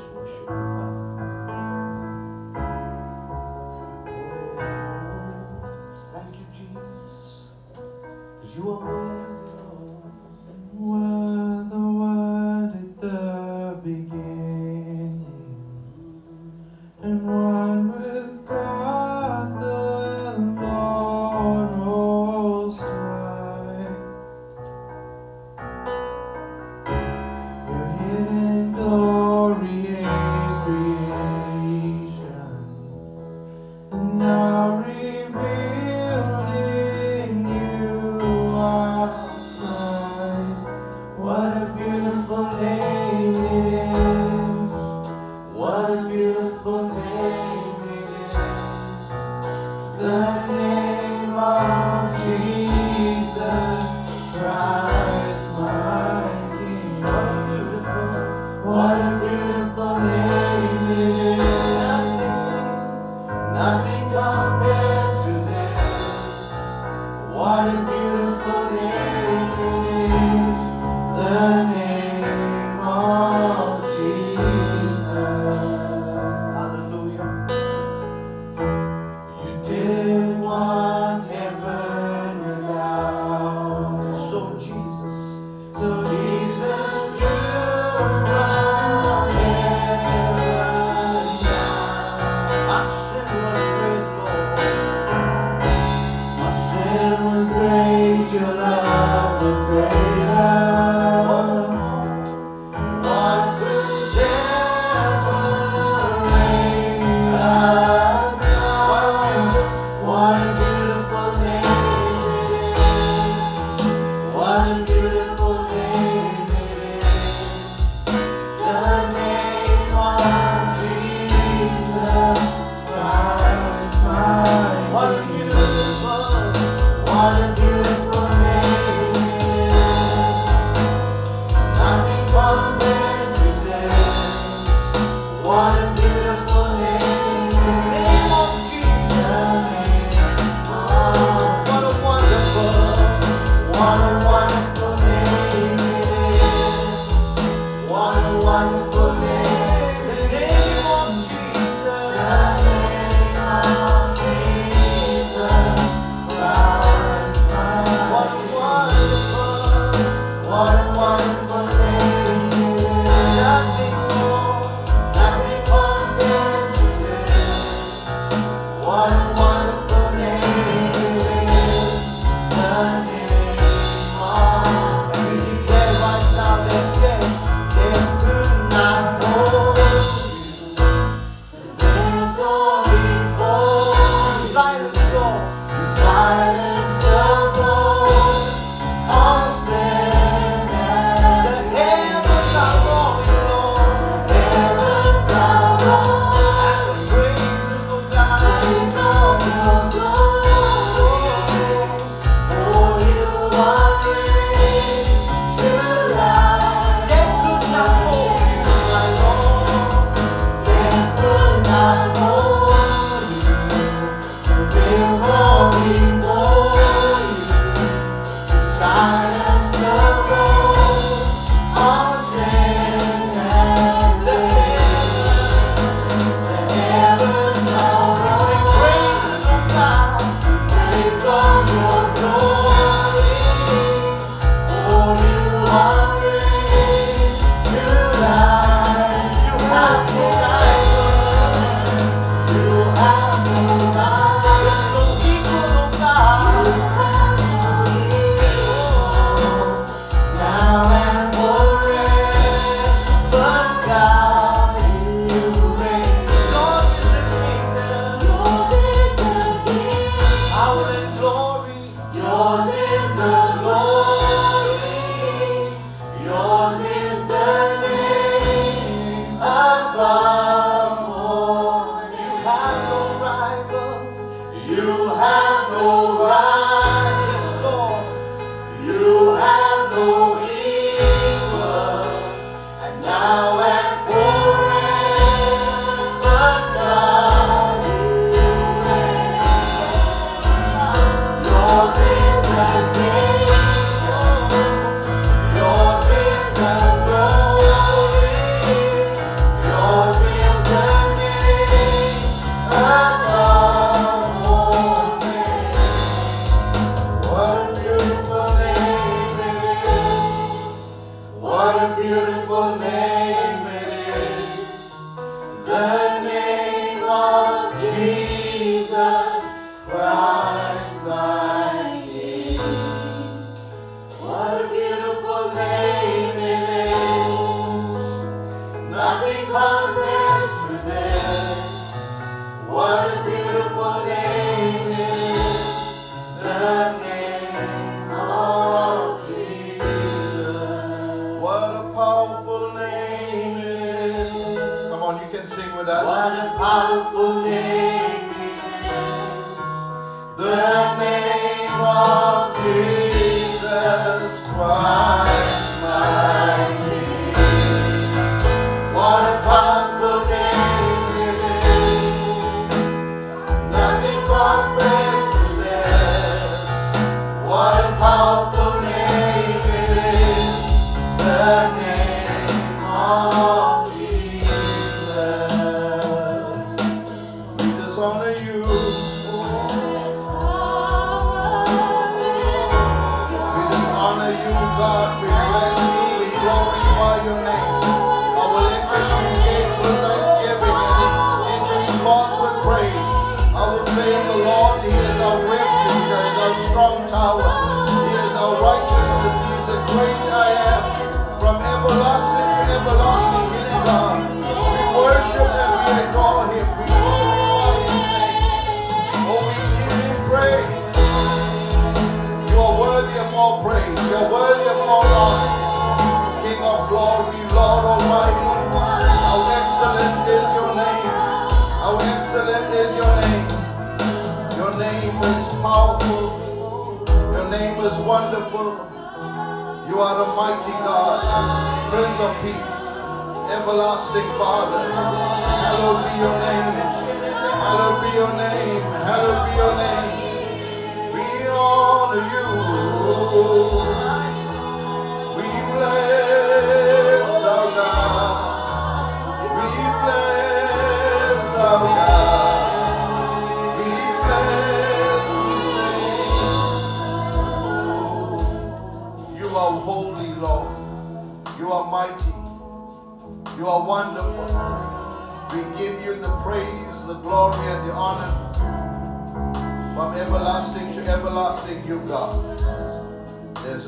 Your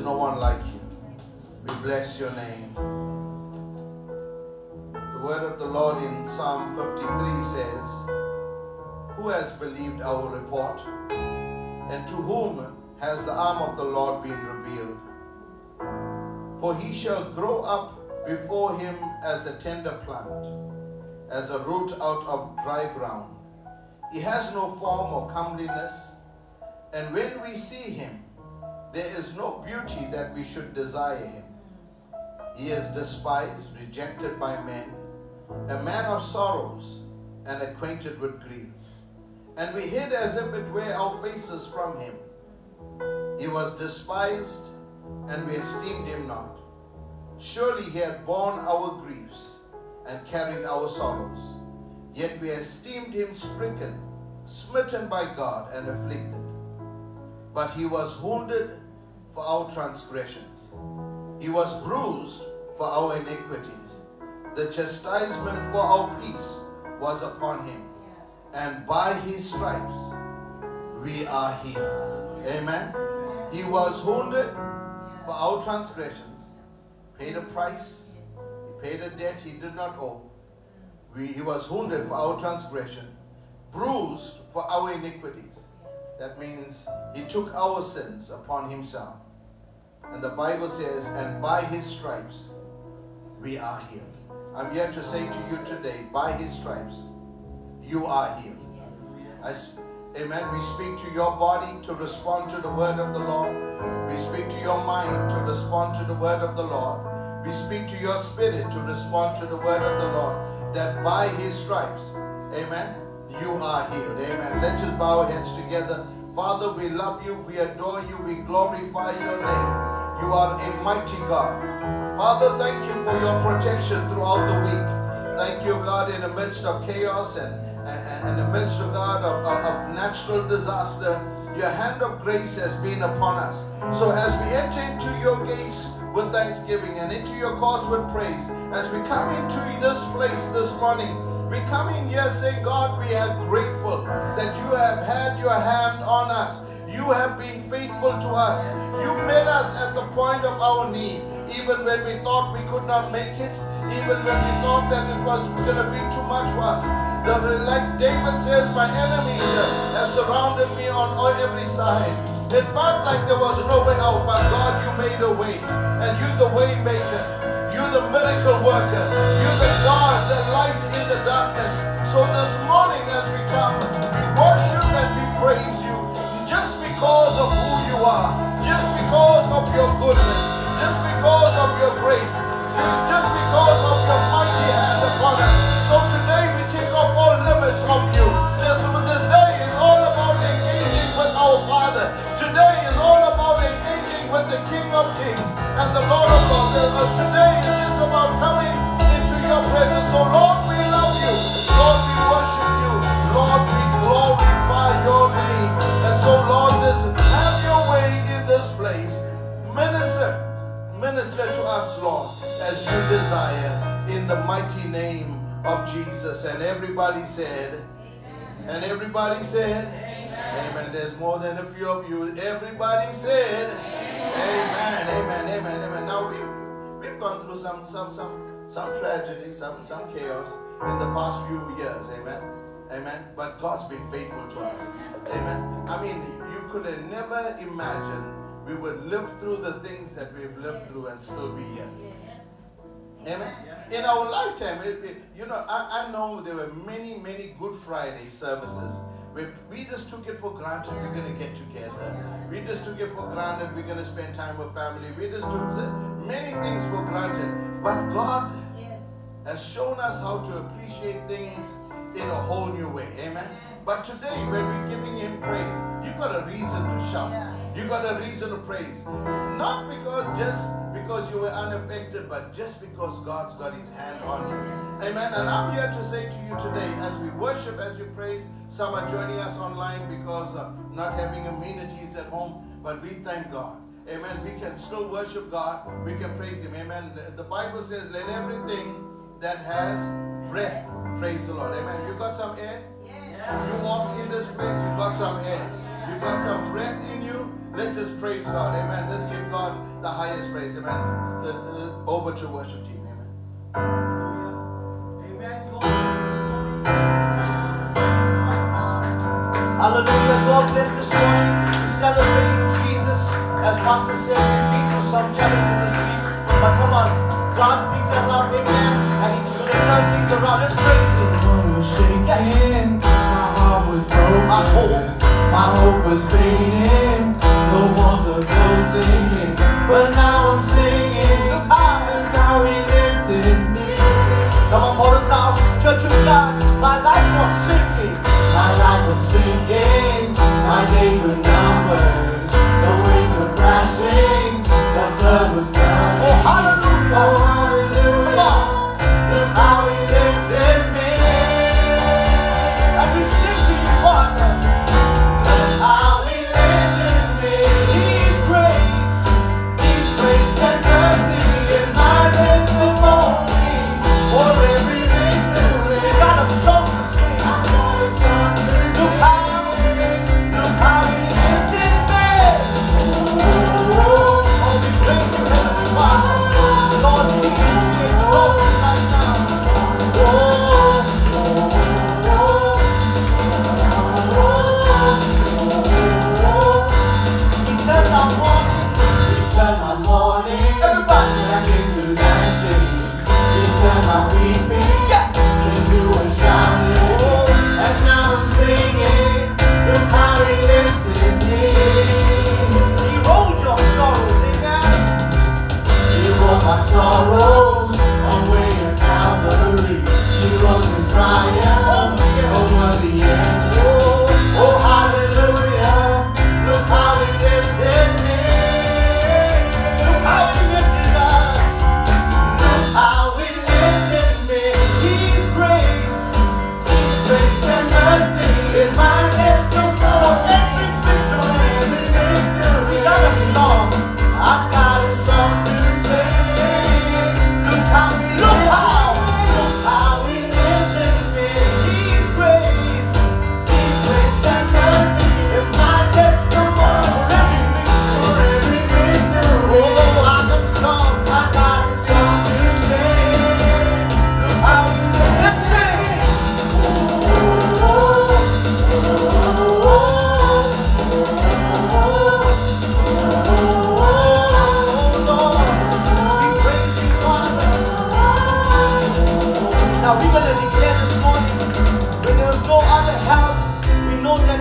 no one like you. We bless your name. The word of the Lord in Psalm 53 says, Who has believed our report? And to whom has the arm of the Lord been revealed? For he shall grow up before him as a tender plant, as a root out of dry ground. He has no form or comeliness, and when we see him, there is no beauty that we should desire him. He is despised, rejected by men, a man of sorrows, and acquainted with grief. And we hid as if it were our faces from him. He was despised, and we esteemed him not. Surely he had borne our griefs and carried our sorrows. Yet we esteemed him stricken, smitten by God, and afflicted. But he was wounded for our transgressions, he was bruised for our iniquities. The chastisement for our peace was upon him, and by his stripes we are healed. Amen. He was wounded for our transgressions, paid a price, he paid a debt he did not owe. We, he was wounded for our transgression, bruised for our iniquities. That means he took our sins upon himself. And the Bible says, and by his stripes we are healed. I'm here to say to you today, by his stripes you are healed. I s- Amen. We speak to your body to respond to the word of the Lord. We speak to your mind to respond to the word of the Lord. We speak to your spirit to respond to the word of the Lord. That by his stripes, amen, you are healed. Amen. Let's just bow our heads together. Father, we love you, we adore you, we glorify your name. You are a mighty God. Father, thank you for your protection throughout the week. Thank you, God, in the midst of chaos and, and, the midst of God of, of, of natural disaster. Your hand of grace has been upon us. So as we enter into your gates with thanksgiving and into your courts with praise, as we come into this place this morning, we come in here saying, God, we are grateful that you have had your hand on us. You have been faithful to us. You met us at the point of our need. Even when we thought we could not make it, even when we thought that it was going to be too much for us. The- like David says, my enemies have surrounded me on every side. It felt like there was no way out, but God, you made a way. And you're the way maker. You're the miracle worker. You're the God, the And so Lord, just have your way in this place. Minister. Minister to us, Lord, as you desire. In the mighty name of Jesus. And everybody said, and everybody said, Amen. There's more than a few of you. Everybody said, Amen. Amen. Amen. Amen. Amen. Now we've, we've gone through some some some some tragedy, some some chaos in the past few years. Amen. Amen. But God's been faithful to us. Amen. I mean, you could have never imagined we would live through the things that we've lived through and still be here. Amen. In our lifetime, it- it- you know, I, I know there were many, many Good Friday services where we just took it for granted we're going to get together. We just took it for granted we're going to spend time with family. We just took many things for granted. But God has shown us how to appreciate things in a whole new way. Amen. But today, when we're giving Him praise, you've got a reason to shout. You've got a reason to praise. Not because just because you were unaffected, but just because God's got His hand on you. Amen. And I'm here to say to you today, as we worship, as we praise, some are joining us online because of not having amenities at home, but we thank God. Amen. We can still worship God. We can praise Him. Amen. The- Bible says, let everything that has breath praise the Lord. Amen. You got some air? Yeah. You walked in this place, you got some air. You got some breath in you. Let's just praise God. Amen. Let's give God the highest praise. Amen. Uh, uh, Over to worship team. Amen. Hallelujah. God bless this morning. We're celebrating Jesus. As Pastor said, we've been through some challenges this week. But come on, God picked us up, amen. And He's going to turn things around. Let's praise Him. was shaking, my heart was broken, My hope. my hope was fading, my days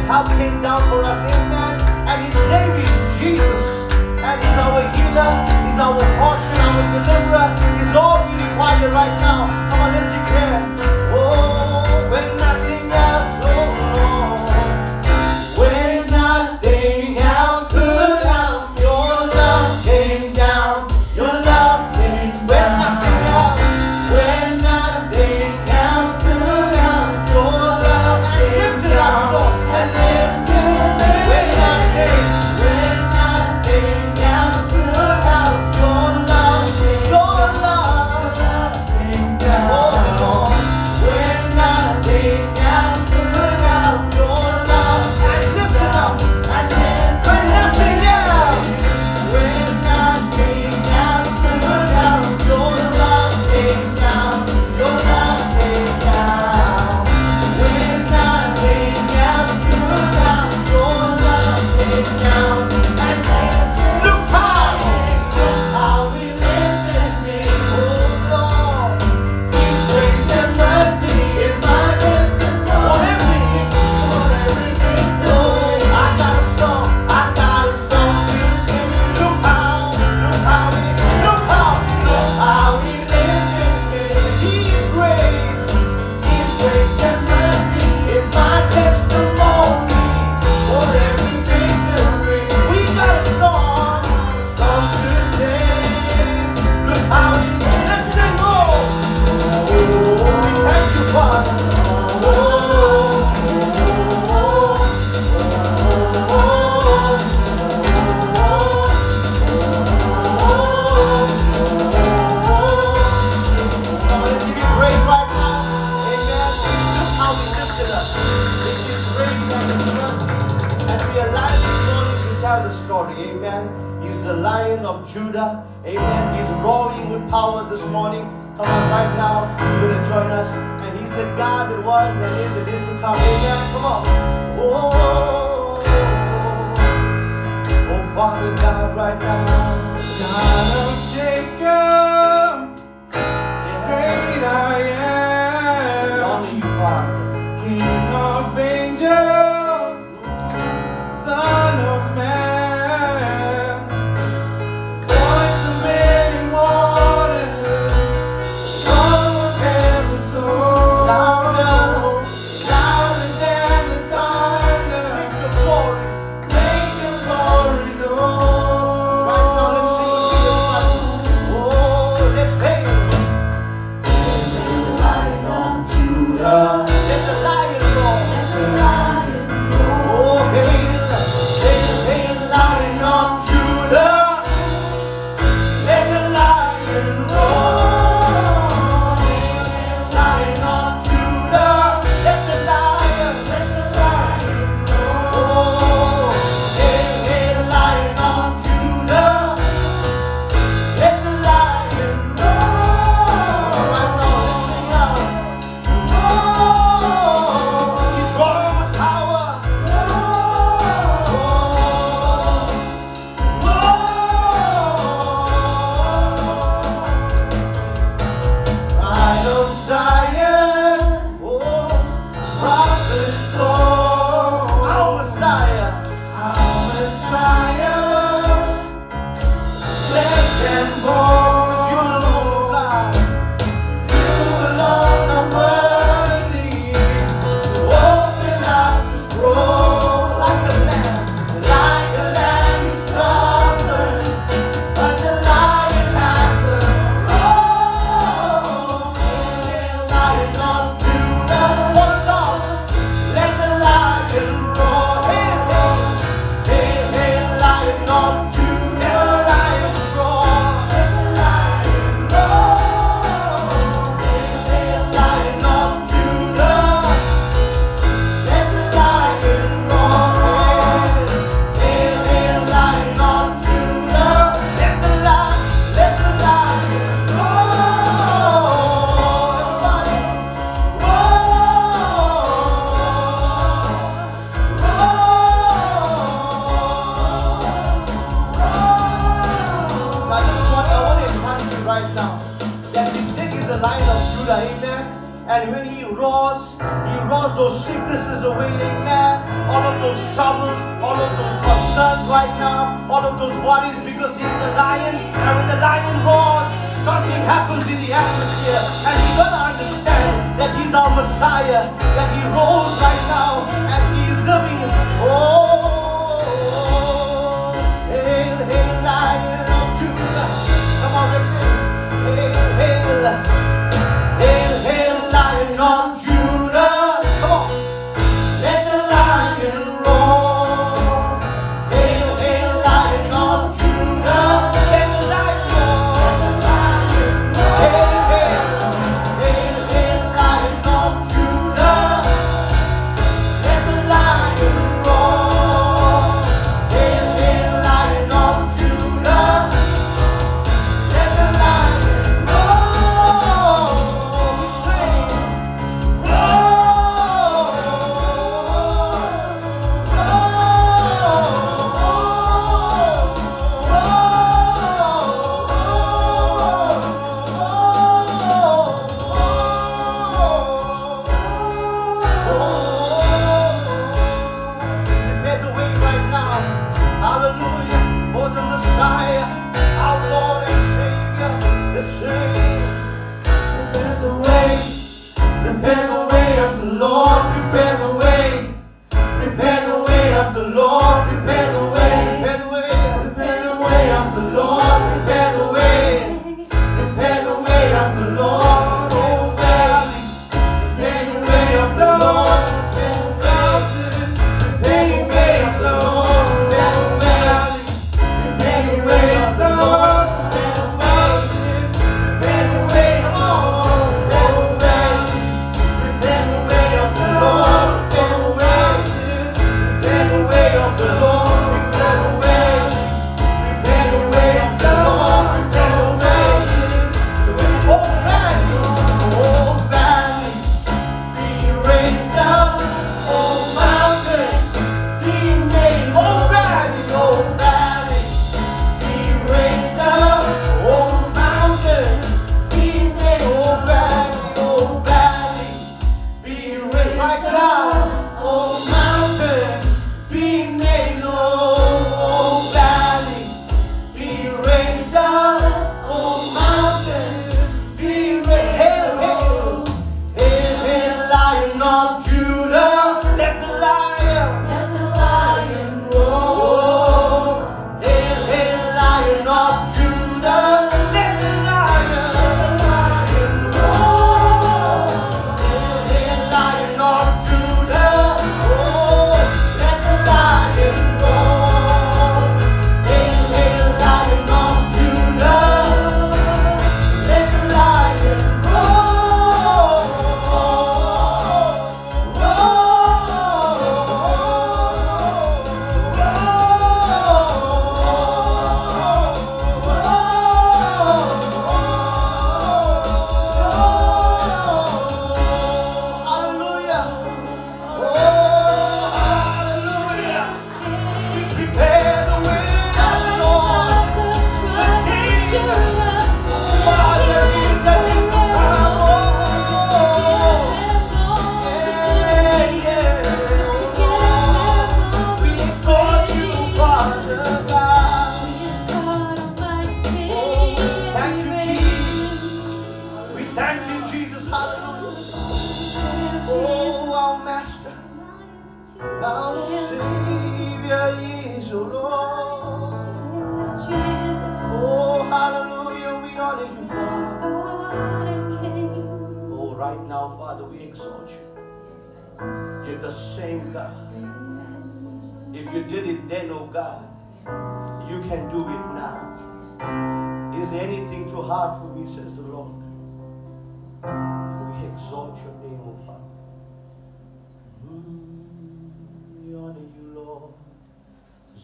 have came down for us. Amen. And his name is Jesus. And he's our healer, he's our portion, our deliverer, he's all we require right now. Come on, let's declare. to God that was and is and is to come. Amen. Come on. Oh, oh, oh, oh Father God, right now, God.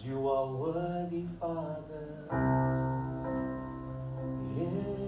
You are worthy, Father. Yeah.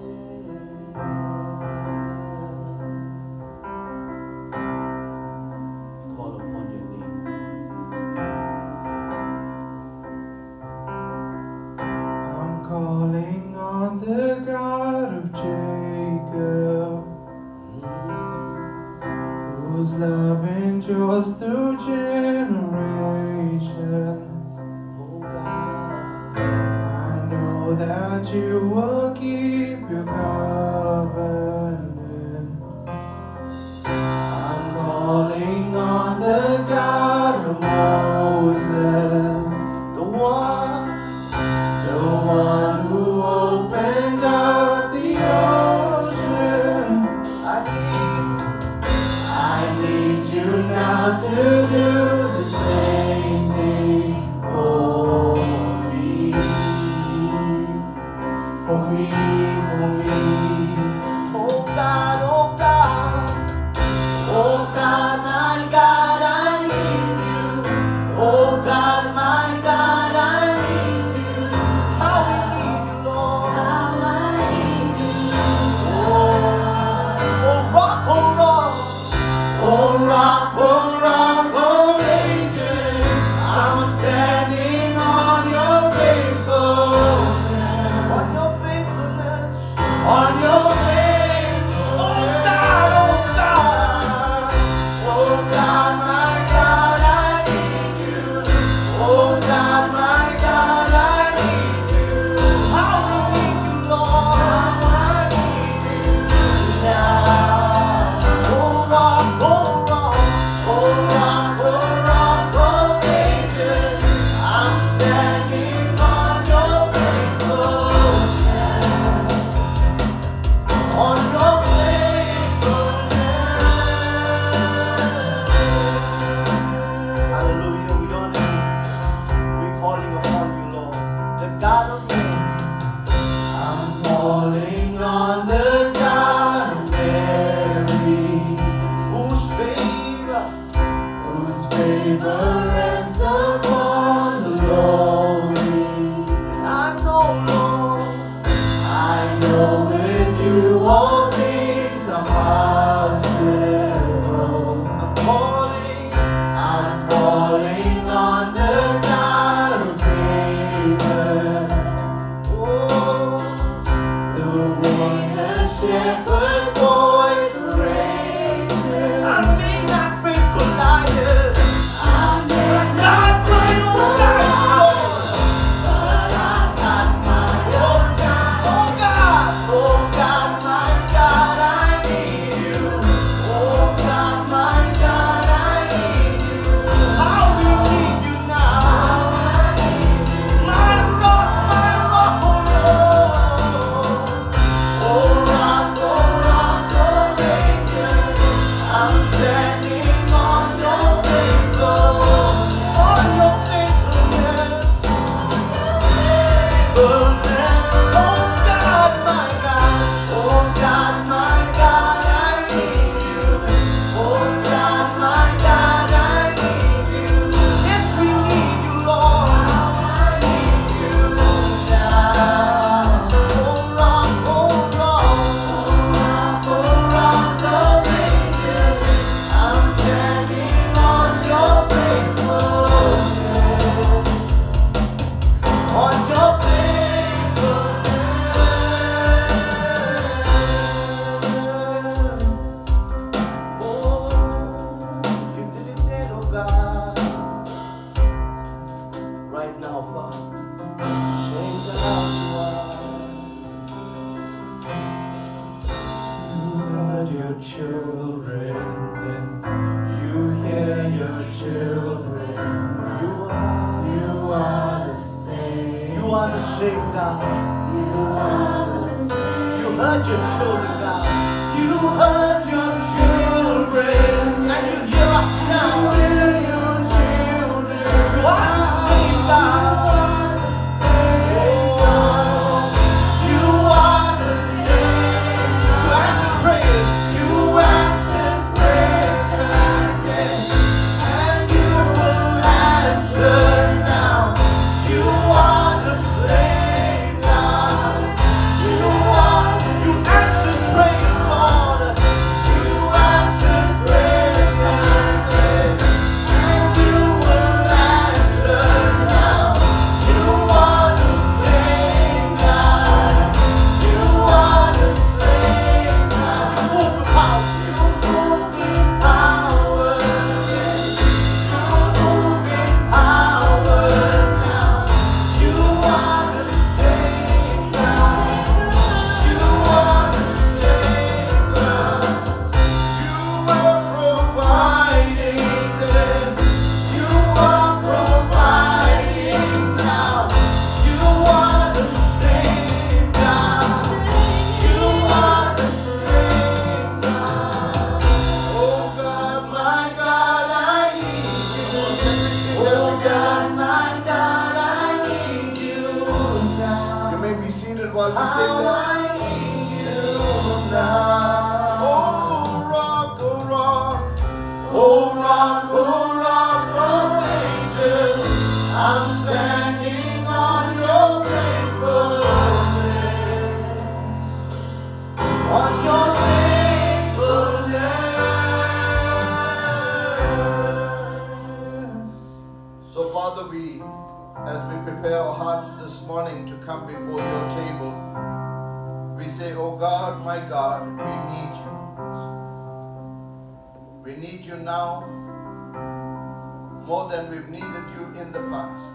Needed you in the past.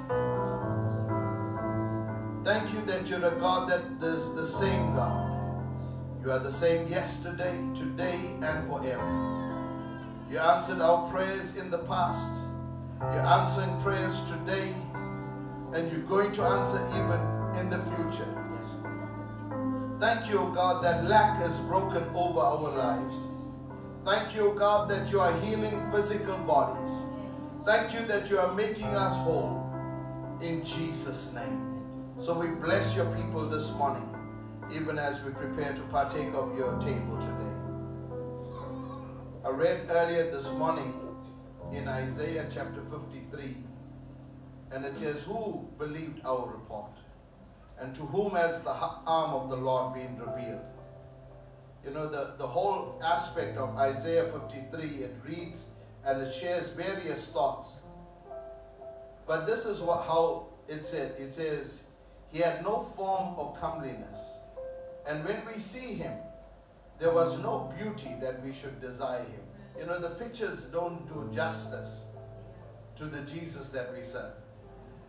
Thank you that you're a God that is the same God. You are the same yesterday, today, and forever. You answered our prayers in the past. You're answering prayers today, and you're going to answer even in the future. Thank you, God, that lack is broken over our lives. Thank you, God, that you are healing physical bodies. Thank you that you are making us whole in Jesus' name. So we bless your people this morning, even as we prepare to partake of your table today. I read earlier this morning in Isaiah chapter 53, and it says, Who believed our report? And to whom has the arm of the Lord been revealed? You know, the, the whole aspect of Isaiah 53, it reads and it shares various thoughts. But this is what how it said. It says, He had no form or comeliness. And when we see him, there was no beauty that we should desire him. You know, the pictures don't do justice to the Jesus that we serve.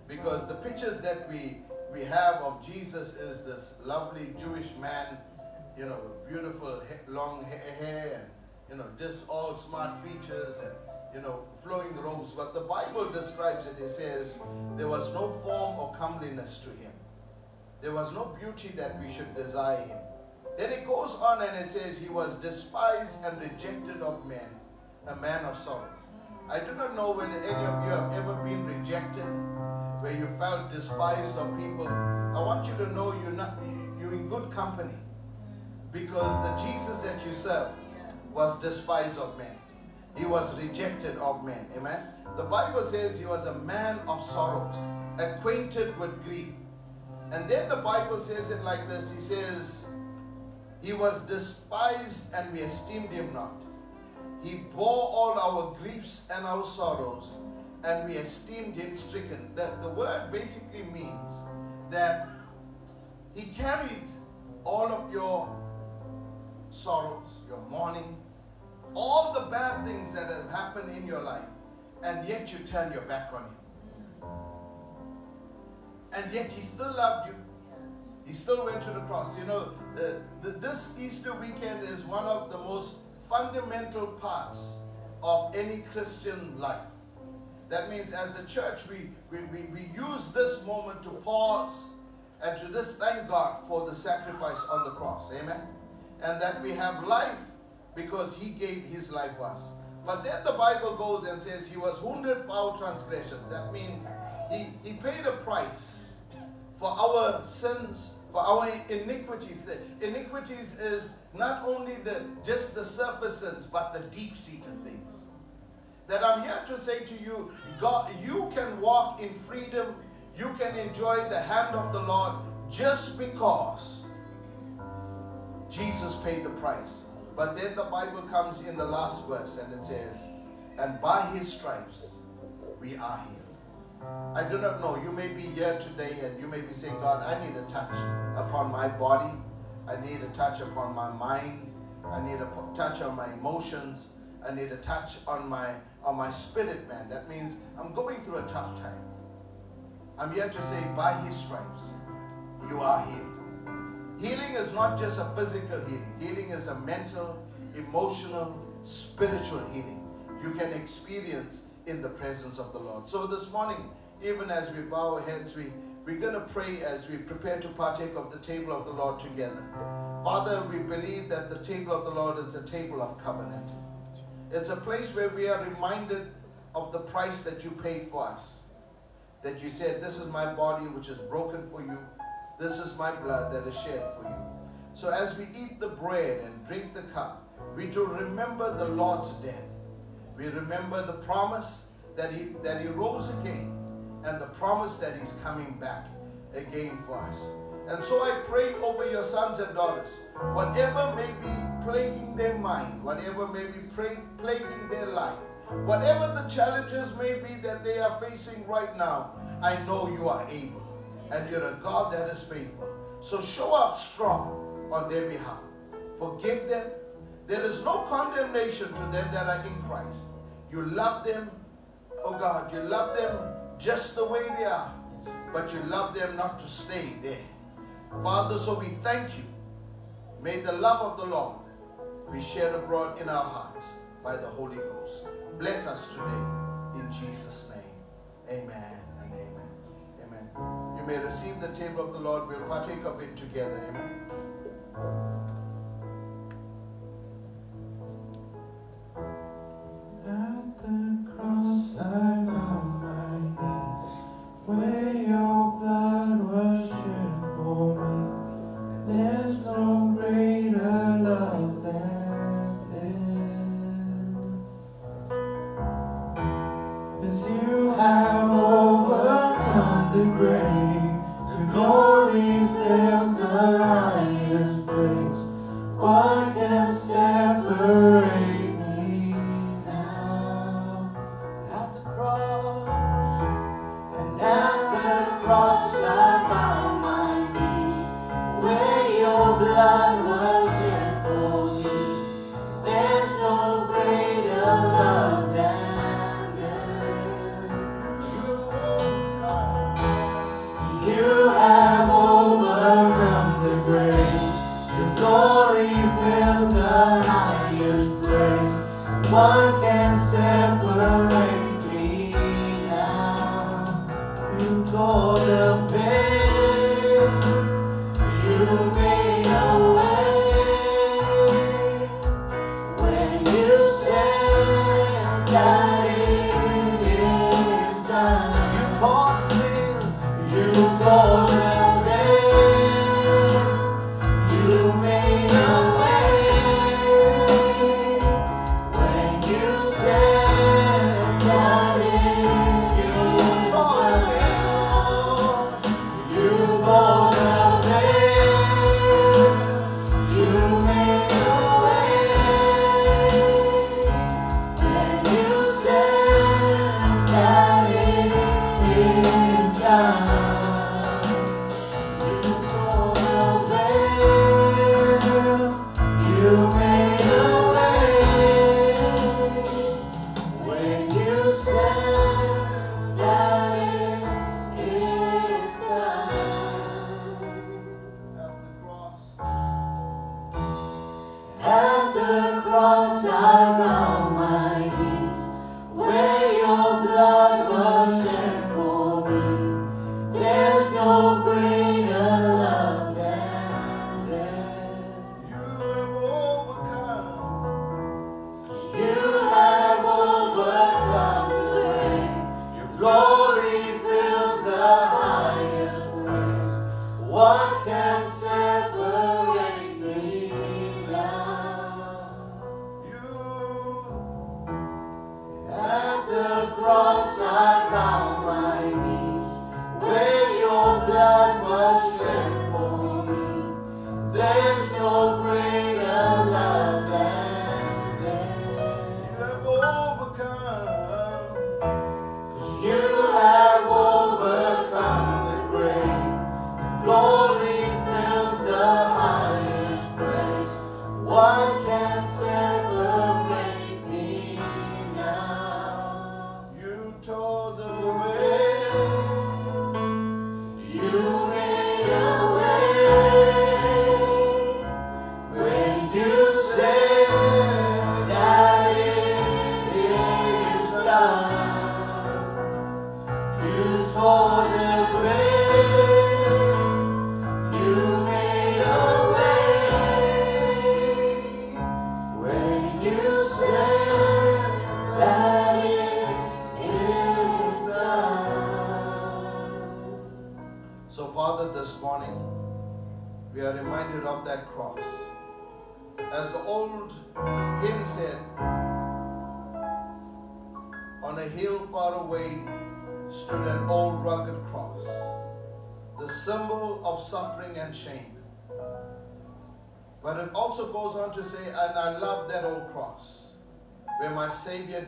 Because the pictures that we we have of Jesus is this lovely Jewish man, you know, beautiful long hair and you know, just all smart features and you know, flowing robes. But the Bible describes it. It says there was no form or comeliness to him. There was no beauty that we should desire him. Then it goes on and it says he was despised and rejected of men, a man of sorrows. I do not know whether any of you have ever been rejected, where you felt despised of people. I want you to know you're not you're in good company. Because the Jesus that you serve was despised of men. He was rejected of men. Amen. The Bible says he was a man of sorrows, acquainted with grief. And then the Bible says it like this He says, He was despised and we esteemed him not. He bore all our griefs and our sorrows, and we esteemed him stricken. The, the word basically means that he carried all of your sorrows, your mourning, all the bad things that have happened in your life, and yet you turn your back on him. And yet he still loved you. He still went to the cross. You know, the, the, this Easter weekend is one of the most fundamental parts of any Christian life. That means as a church, we, we, we, we use this moment to pause and to just thank God for the sacrifice on the cross. Amen. And that we have life because he gave his life for us. But then the Bible goes and says he was wounded for our transgressions. That means he, he paid a price for our sins, for our iniquities. The iniquities is not only the just the surface sins, but the deep-seated things. That I'm here to say to you, God, you can walk in freedom, you can enjoy the hand of the Lord just because Jesus paid the price. But then the Bible comes in the last verse and it says, And by his stripes we are healed. I do not know. You may be here today and you may be saying, God, I need a touch upon my body. I need a touch upon my mind. I need a touch on my emotions. I need a touch on my on my spirit, man. That means I'm going through a tough time. I'm here to say, by his stripes, you are healed. Healing is not just a physical healing. Healing is a mental, emotional, spiritual healing you can experience in the presence of the Lord. So this morning, even as we bow our heads, we, we're going to pray as we prepare to partake of the table of the Lord together. Father, we believe that the table of the Lord is a table of covenant. It's a place where we are reminded of the price that you paid for us. That you said, This is my body which is broken for you. This is my blood that is shed for you. So as we eat the bread and drink the cup, we do remember the Lord's death. We remember the promise that he, that he rose again and the promise that he's coming back again for us. And so I pray over your sons and daughters, whatever may be plaguing their mind, whatever may be plaguing their life, whatever the challenges may be that they are facing right now, I know you are able and you're a God that is faithful. So show up strong on their behalf. Forgive them. There is no condemnation to them that are in Christ. You love them, oh God, you love them just the way they are, but you love them not to stay there. Father, so we thank you. May the love of the Lord be shared abroad in our hearts by the Holy Ghost. Bless us today in Jesus' name. Amen may receive the table of the Lord, we'll partake of it together. Amen. At the cross I bow my knees. Where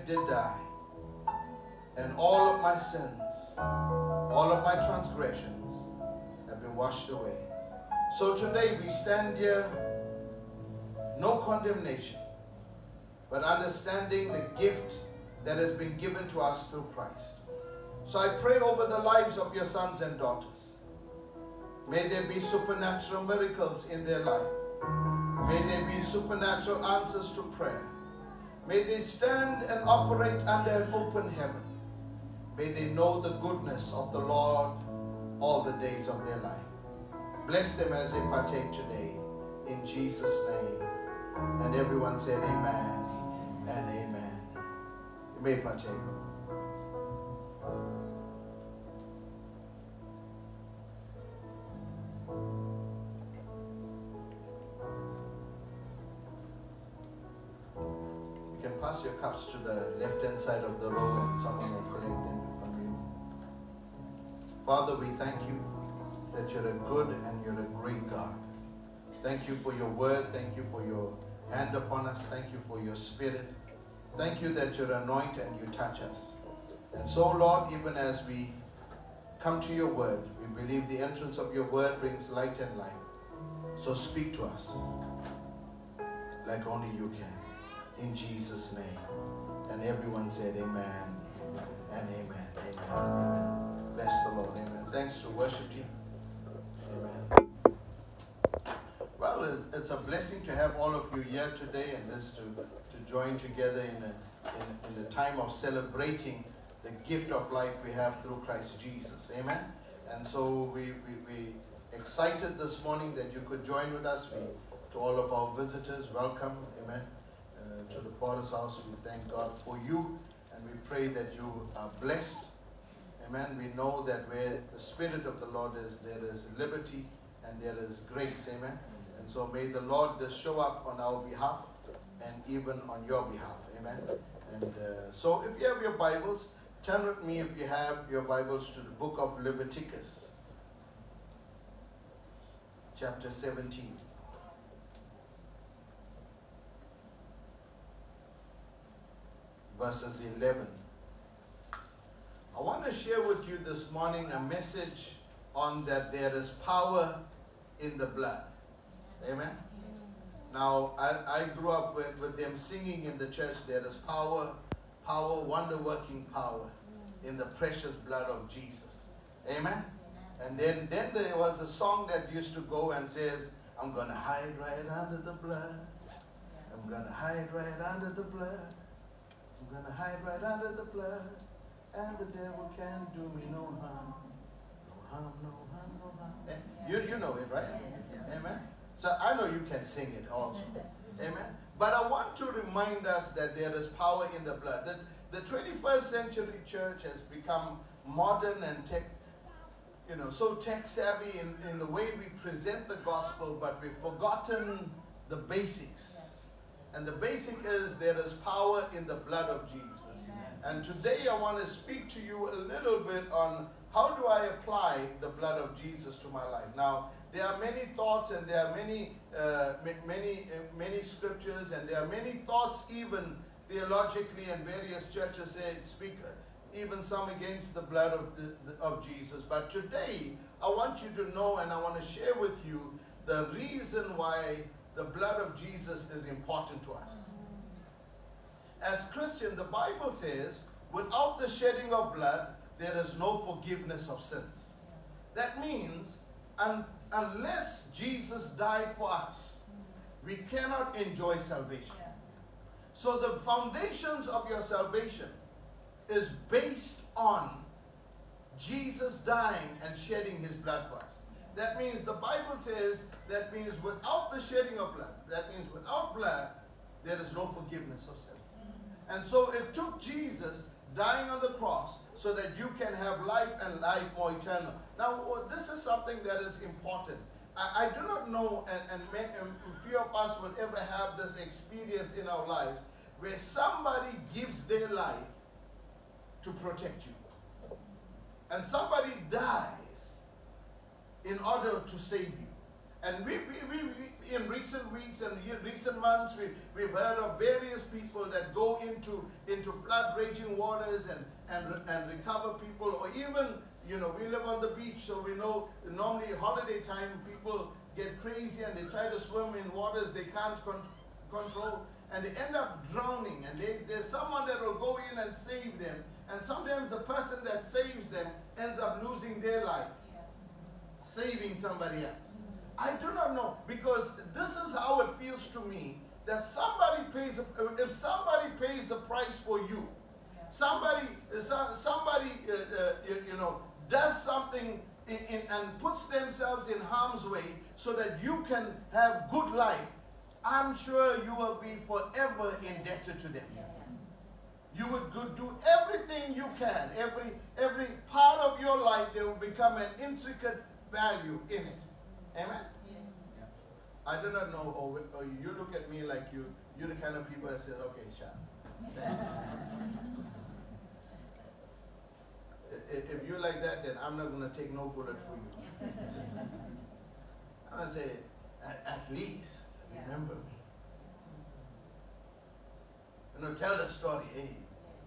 did die, and all of my sins, all of my transgressions have been washed away. So today we stand here, no condemnation, but understanding the gift that has been given to us through Christ. So I pray over the lives of your sons and daughters. May there be supernatural miracles in their life. May there be supernatural answers to prayer. May they stand and operate under an open heaven. May they know the goodness of the Lord all the days of their life. Bless them as they partake today. In Jesus' name. And everyone said, Amen and Amen. You may partake. Cups to the left hand side of the row and someone will collect them from you. Father, we thank you that you're a good and you're a great God. Thank you for your word. Thank you for your hand upon us. Thank you for your spirit. Thank you that you're anointed and you touch us. And so, Lord, even as we come to your word, we believe the entrance of your word brings light and life. So speak to us like only you can. In Jesus' name. And everyone said, Amen and amen. Amen. Amen. Bless the Lord. Amen. Thanks to worship. Amen. Well, it's- it's a blessing to have all of you here today and this to, to join together in, a, in, in the time of celebrating the gift of life we have through Christ Jesus. Amen. And so we, we, we excited this morning that you could join with us. We, to all of our visitors, welcome. Amen. To the Potter's house, we thank God for you and we pray that you are blessed. Amen. We know that where the Spirit of the Lord is, there is liberty and there is grace. Amen. And so may the Lord just show up on our behalf and even on your behalf. Amen. And uh, so if you have your Bibles, turn with me if you have your Bibles to the book of Leviticus, chapter 17. Verses 11. I want to share with you this morning a message on that there is power in the blood. Amen. Now, I, I grew up with, with them singing in the church, there is power, power, wonder working power in the precious blood of Jesus. Amen. And then, then there was a song that used to go and says, I'm going to hide right under the blood. I'm going to hide right under the blood. I'm to hide right under the blood. And the devil can't do me no harm. No harm, no harm, no harm. Eh, You, you know it, right? Amen. So I know you can sing it also. Amen. But I want to remind us that there is power in the blood. That the 21st century church has become modern and tech, you know, so tech savvy in, in the way we present the gospel, but we've forgotten the basics. And the basic is there is power in the blood of Jesus. And today I want to speak to you a little bit on how do I apply the blood of Jesus to my life. Now, there are many thoughts and there are many, uh, many, uh, many scriptures and there are many thoughts even theologically and various churches say speak uh, even some against the blood of, the- of Jesus. But today I want you to know and I want to share with you the reason why the blood of Jesus is important to us. As Christian, the Bible says, without the shedding of blood, there is no forgiveness of sins. That means, un- unless Jesus died for us, we cannot enjoy salvation. So the foundations of your salvation is based on Jesus dying and shedding his blood for us. That means the Bible says that means without the shedding of blood, that means without blood, there is no forgiveness of sins. And so it took Jesus dying on the cross so that you can have life and life more eternal. Now, uh, this is something that is important. I, I do not know, and, and, and few of us will ever have this experience in our lives where somebody gives their life to protect you. And somebody dies in order to save you. And we, we, we, we in recent weeks and recent months, we, we've heard of various people that go into, into flood raging waters and, and, and recover people, or even you know, we live on the beach, so we know normally holiday time people get crazy and they try to swim in waters they can't con- control and they end up drowning and they, there's someone that will go in and save them and sometimes the person that saves them ends up losing their life saving somebody else. I do not know because this is how it feels to me that somebody pays if somebody pays the price for you somebody somebody uh, uh, you, know does something in, in, and puts themselves in harm's way so that you can have good life i'm sure you will be forever indebted to them. You would do everything you can every every part of your life They will become an intricate value in it amen I do not know, or, or you look at me like you, you're the kind of people that says, okay, Sean, thanks. If you're like that, then I'm not gonna take no bullet for you. I'm gonna say, at, at least, remember me. You know, tell the story, hey,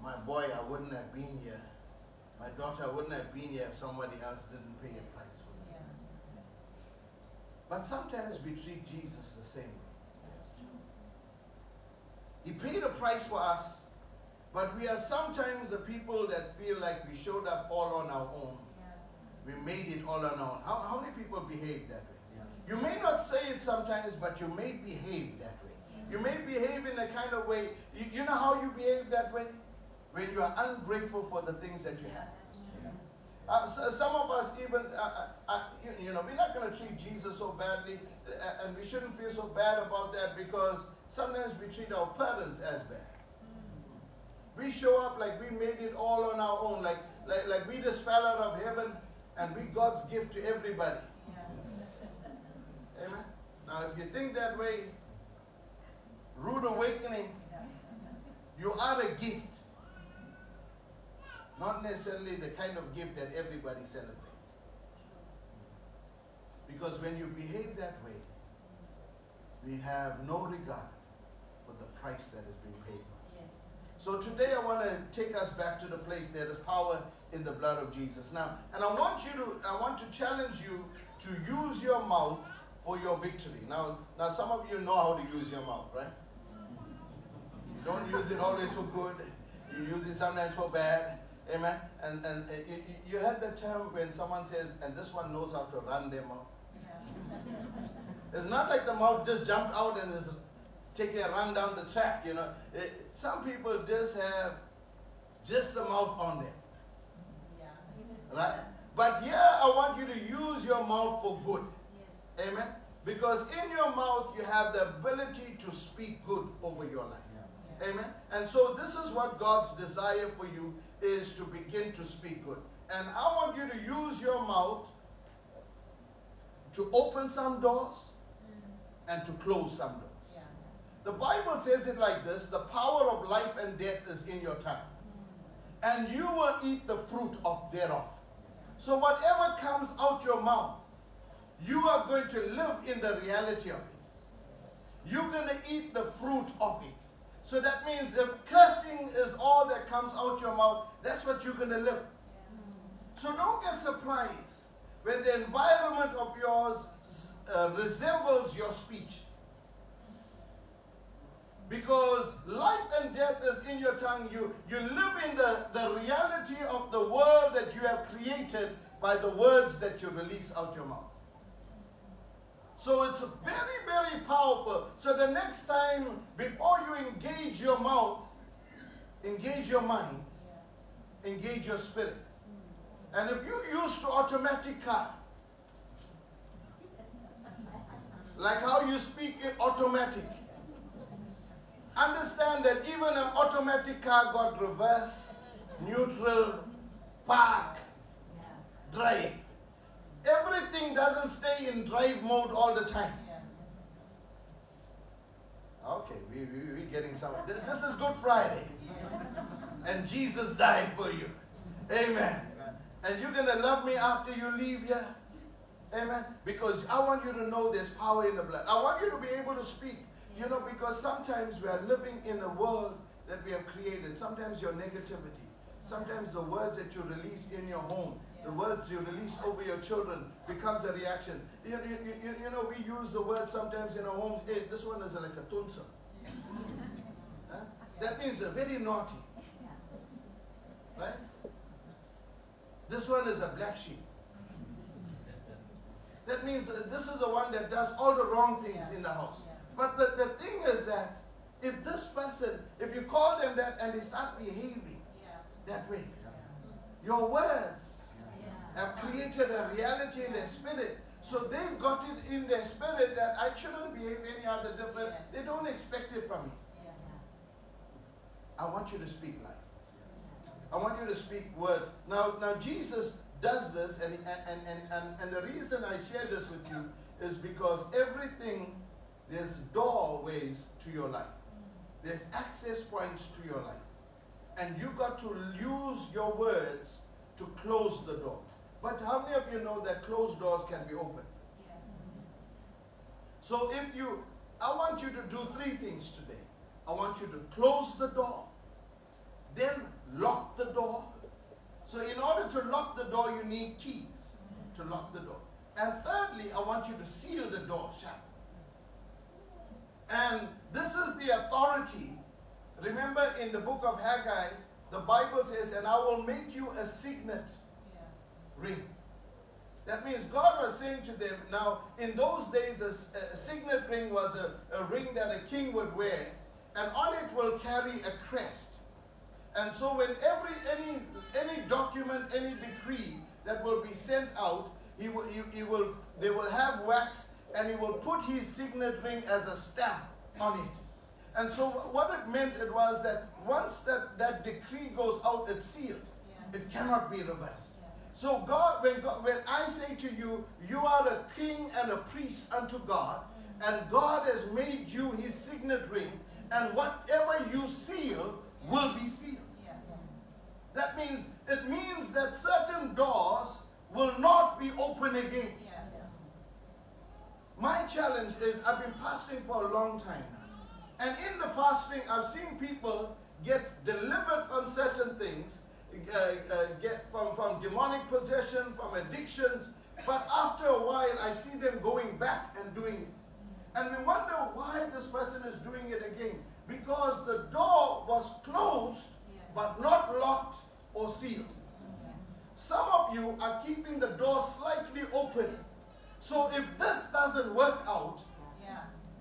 my boy, I wouldn't have been here. My daughter wouldn't have been here if somebody else didn't pay a price. But sometimes we treat Jesus the same way. He paid a price for us, but we are sometimes the people that feel like we showed up all on our own. We made it all on our own. How, how many people behave that way? You may not say it sometimes, but you may behave that way. You may behave in a kind of way. You, you know how you behave that way? When you are ungrateful for the things that you have. Uh, so some of us even, uh, uh, uh, you, you know, we're not going to treat Jesus so badly, uh, and we shouldn't feel so bad about that because sometimes we treat our parents as bad. We show up like we made it all on our own, like, like, like we just fell out of heaven and we God's gift to everybody. Amen. Now, if you think that way, rude awakening, you are a gift. Not necessarily the kind of gift that everybody celebrates. Because when you behave that way, we have no regard for the price that has been paid for us. So today I want to take us back to the place there is power in the blood of Jesus. Now, and I want you to I want to challenge you to use your mouth for your victory. Now, now some of you know how to use your mouth, right? You don't use it always for good. You use it sometimes for bad. Amen. And and uh, you, you- heard the term when someone says, and this one knows how to run their mouth. It's not like the mouth just jumped out and is taking a run down the track, you know. It- some people just have just the mouth on them, right? But here I want you to use your mouth for good. Amen. Because in your mouth you have the ability to speak good over your life. Amen. And so this is what God's desire for you is to begin to speak good. And I want you to use your mouth to open some doors and to close some doors. The Bible says it like this the power of life and death is in your tongue, and you will eat the fruit of thereof. So, whatever comes out your mouth, you are going to live in the reality of it. You're going to eat the fruit of it. So, that means if cursing is all that comes out your mouth, that's what you're going to live. So, don't get surprised when the environment of yours uh, resembles your speech. Because life and death is in your tongue. You, you live in the, the reality of the world that you have created by the words that you release out your mouth. So it's very, very powerful. So the next time, before you engage your mouth, engage your mind, engage your spirit. And if you used to automatic car, like how you speak automatic, understand that even an automatic car got reverse, neutral, park, drive. Everything doesn't stay in drive mode all the time. Okay, we, we, we're getting some. This, this is Good Friday. And Jesus died for you. Amen. And you're going to love me after you leave here. Amen. Because I want you to know there's power in the blood. I want you to be able to speak. You know, because sometimes we are living in a world that we have created. Sometimes your negativity, sometimes the words that you release in your home, the words you release over your children becomes a reaction. You, you, you, you know, we use the word sometimes in our homes, hey, this one is like a tunsa. Huh? That means a very naughty. Right? This one is a black sheep. That means this is the one that does all the wrong things in the house. But the, the thing is that if this person, if you call them that and they start behaving that way, your words have created a reality in their spirit. So they've got it in their spirit that I shouldn't behave any other different. They don't expect it from me. I want you to speak life. I want you to speak words. Now, now Jesus does this, and, and, and, and, and the reason I share this with you is because everything, there's doorways to your life. There's access points to your life. And you got to use your words to close the door. But how many of you know that closed doors can be opened? So if you, I want you to do three things today. I want you to close the door, then lock the door. So in order to lock the door, you need keys to lock the door. And thirdly, I want you to seal the door shut. And this is the authority. Remember in the book of Haggai, the Bible says, and I will make you a signet ring. That means God was saying to them, now in those days, a, a signet ring was a, a ring that a king would wear, and on it will carry a crest. And so when every any any document, any decree that will be sent out, he will, he, he will they will have wax and he will put his signet ring as a stamp on it. And so what it meant it was that once that, that decree goes out, it's sealed. It cannot be reversed. So God when, God, when I say to you, you are a king and a priest unto God, and God has made you his signet ring, and whatever you seal will be sealed. That means it means that certain doors will not be open again. My challenge is I've been pastoring for a long time. And in the pastoring, I've seen people get delivered from certain things, uh, uh, get from, from demonic possession, from addictions. But after a while, I see them going back and doing it. And we wonder why this person is doing it again. Because the door was closed, but not locked or sealed. Some of you are keeping the door slightly open. So if this doesn't work out,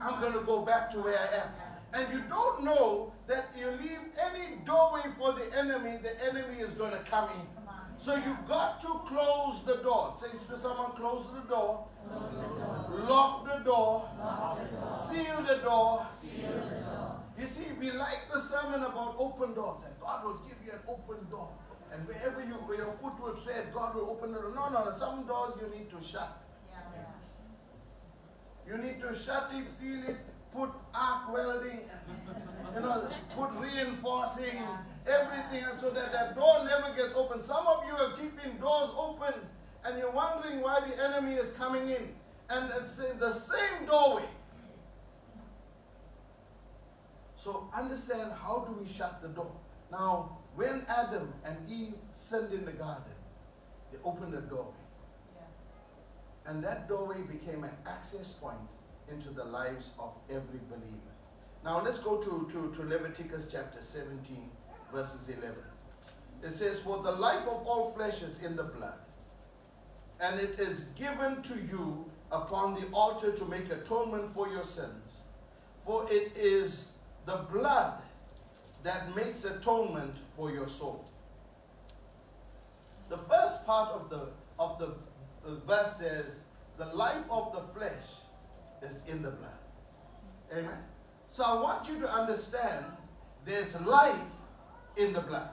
I'm going to go back to where I am. And you don't know that you leave any doorway for the enemy, the enemy is going to come in. So you've got to close the door. Say to someone, close the door. Lock the door. Seal the door. You see, we like the sermon about open doors, and God will give you an open door. And wherever you, where your foot will tread, God will open it. No, no, no. Some doors you need to shut. You need to shut it, seal it, put arc welding, you know, put reinforcing, everything, and so that that door never gets open. Some of you are keeping doors open, and you're wondering why the enemy is coming in. And it's in the same doorway. So understand how do we shut the door? Now, when Adam and Eve sinned in the garden, they opened the doorway. And that doorway became an access point into the lives of every believer. Now let's go to, to, to Leviticus chapter 17, verses 11. It says, For the life of all flesh is in the blood, and it is given to you upon the altar to make atonement for your sins. For it is the blood that makes atonement for your soul. The first part of the of the, verse says, the life of the flesh is in the blood. Amen. So I want you to understand there's life in the blood.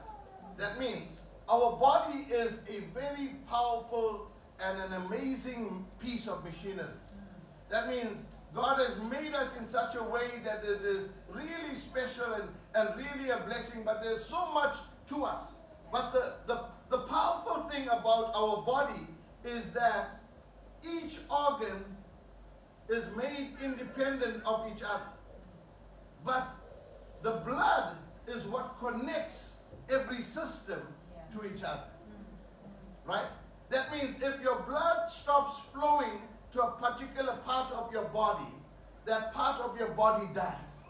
That means our body is a very powerful and an amazing piece of machinery. That means God has made us in such a way that it is really special and, and really a blessing, but there's so much to us. But the, the, the powerful thing about our body is that each organ is made independent of each other. But the blood is what connects every system to each other. Right? That means if your blood stops flowing to a particular part of your body, that part of your body dies.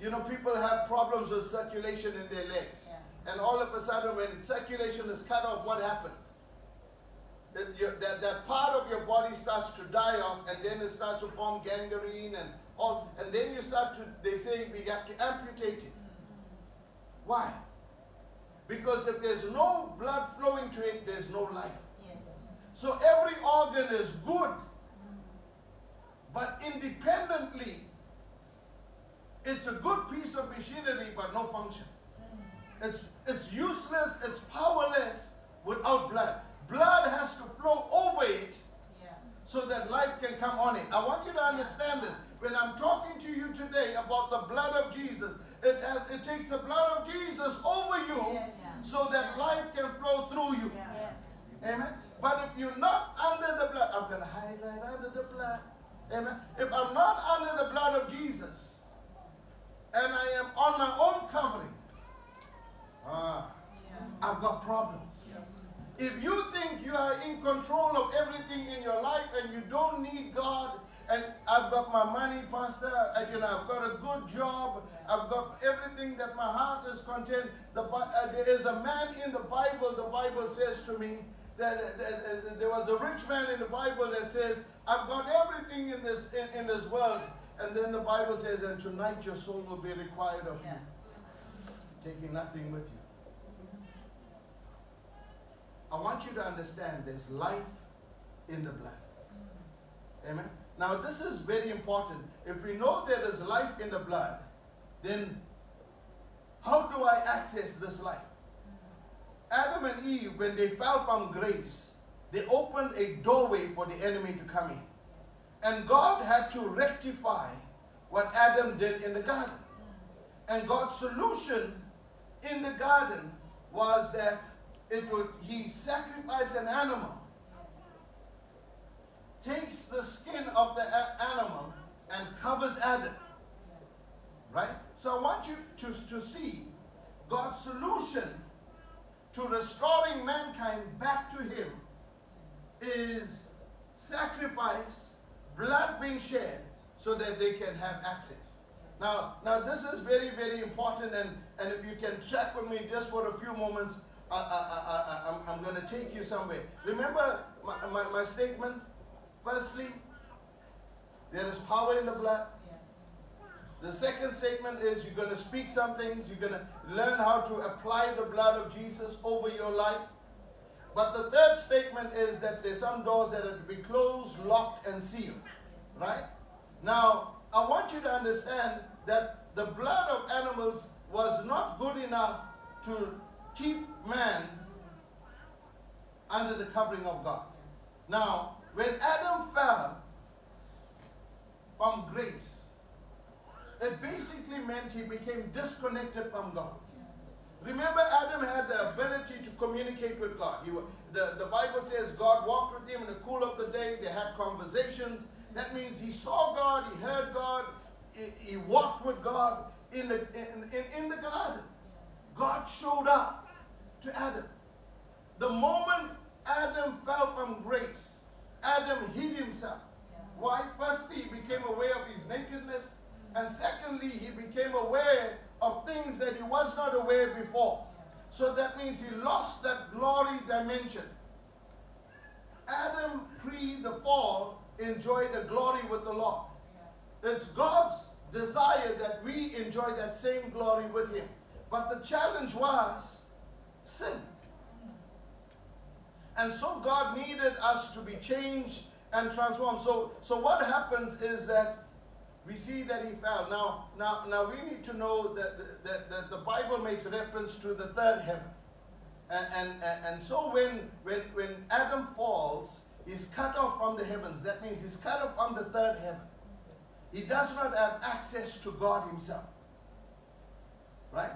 You know, people have problems with circulation in their legs. And all of a sudden, when circulation is cut off, what happens? That, your, that, that part of your body starts to die off, and then it starts to form gangrene and all. And then you start to, they say, we have to amputate it. Why? Because if there's no blood flowing to it, there's no life. Yes. So every organ is good, but independently, it's a good piece of machinery but no function. Hmm. It's, it's useless, it's powerless without blood. Blood has to flow over it Yeah. so that life can come on it. I want you to understand this. When I'm talking to you today about the blood of Jesus, it, has, it takes the blood of Jesus over you Yes. so that life can flow through you. Yes. Amen. But if you're not under the blood, I'm going to hide right under the blood. Amen. If I'm not under the blood of Jesus and I am on my own covering, ah, Yeah. I've got problems. If you are in control of everything in your life and you don't need God, and I've got my money, Pastor, and, you know, I've got a good job, I've got everything that my heart is content. The, uh, there is a man in the Bible, the Bible says to me, that, uh, that, uh, there was a rich man in the Bible that says, I've got everything in this, in, in this world. And then the Bible says, and tonight your soul will be required of Yeah. you, taking nothing with you. I want you to understand there's life in the blood. Amen. Now, this is very important. If we know there is life in the blood, then how do I access this life? Adam and Eve, when they fell from grace, they opened a doorway for the enemy to come in. And God had to rectify what Adam did in the garden. And God's solution in the garden was that it would he sacrificed an animal, takes the skin of the animal and covers Adam. Right? So I want you to, to see God's solution to restoring mankind back to him is sacrifice, blood being shed, so that they can have access. Now, now this is very, very important, and, and if you can track with me just for a few moments, I, I, I, I, I'm, going to take you somewhere. Remember my, my, my statement? Firstly, there is power in the blood. The second statement is you're going to speak some things, you're going to learn how to apply the blood of Jesus over your life. But the third statement is that there's some doors that are to be closed, locked, and sealed. Right? Now, I want you to understand that the blood of animals was not good enough to keep man under the covering of God. Now, when Adam fell from grace, it basically meant he became disconnected from God. Remember, Adam had the ability to communicate with God. He, the, the Bible says God walked with him in the cool of the day. They had conversations. That means he saw God, he heard God, he, he walked with God in the, in, in, in the garden. God showed up to Adam. The moment Adam fell from grace, Adam hid himself. Why? Firstly, he became aware of his nakedness. And secondly, he became aware of things that he was not aware before. So that means he lost that glory dimension. Adam, pre the fall, enjoyed the glory with the Lord. It's God's desire that we enjoy that same glory with Him. But the challenge was sin. And so God needed us to be changed and transformed. So, so what happens is that we see that he fell. Now, now, now we need to know that, that, that the Bible makes reference to the third heaven. And, and, and, so when, when, when Adam falls, he's cut off from the heavens. That means he's cut off from the third heaven. He does not have access to God himself. Right?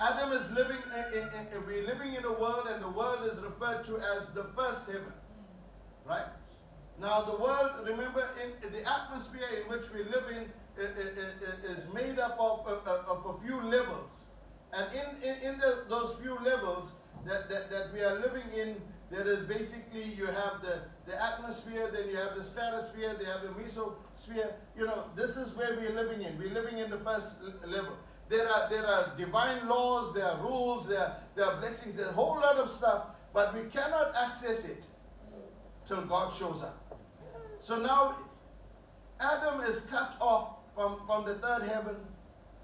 Adam is living, in, in, in- we're living in a world and the world is referred to as the first heaven. Right? Now the world, remember, in, the atmosphere in which we live in eh, eh, eh, is made up of, of, of a few levels. And in, in, in the, those few levels that, that, that we are living in, there is basically you have the, the atmosphere, then you have the stratosphere, they have the mesosphere. You know, this is where we're living in. We're living in the first level. There are there are divine laws, there are rules, there are, there are blessings, there's a whole lot of stuff, but we cannot access it till God shows up. So now Adam is cut off from, from the third heaven.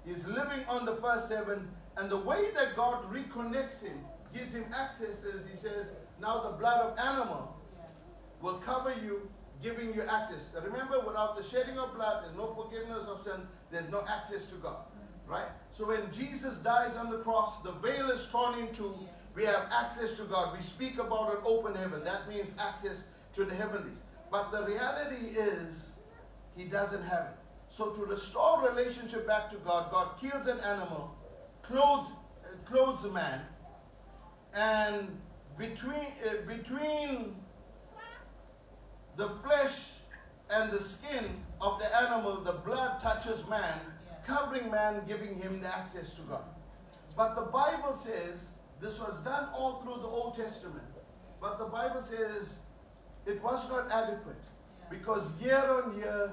He's living on the first heaven. And the way that God reconnects him, gives him access, is he says, now the blood of animal will cover you, giving you access. Remember, without the shedding of blood, there's no forgiveness of sins, there's no access to God. Right? So when Jesus dies on the cross, the veil is torn in two. We have access to God. We speak about an open heaven. That means access to the heavenlies. But the reality is, he doesn't have it. So to restore relationship back to God, God kills an animal, clothes, clothes a man, and between uh, between the flesh and the skin of the animal, the blood touches man, covering man, giving him the access to God. But the Bible says this was done all through the Old Testament. But the Bible says it was not adequate because year on year,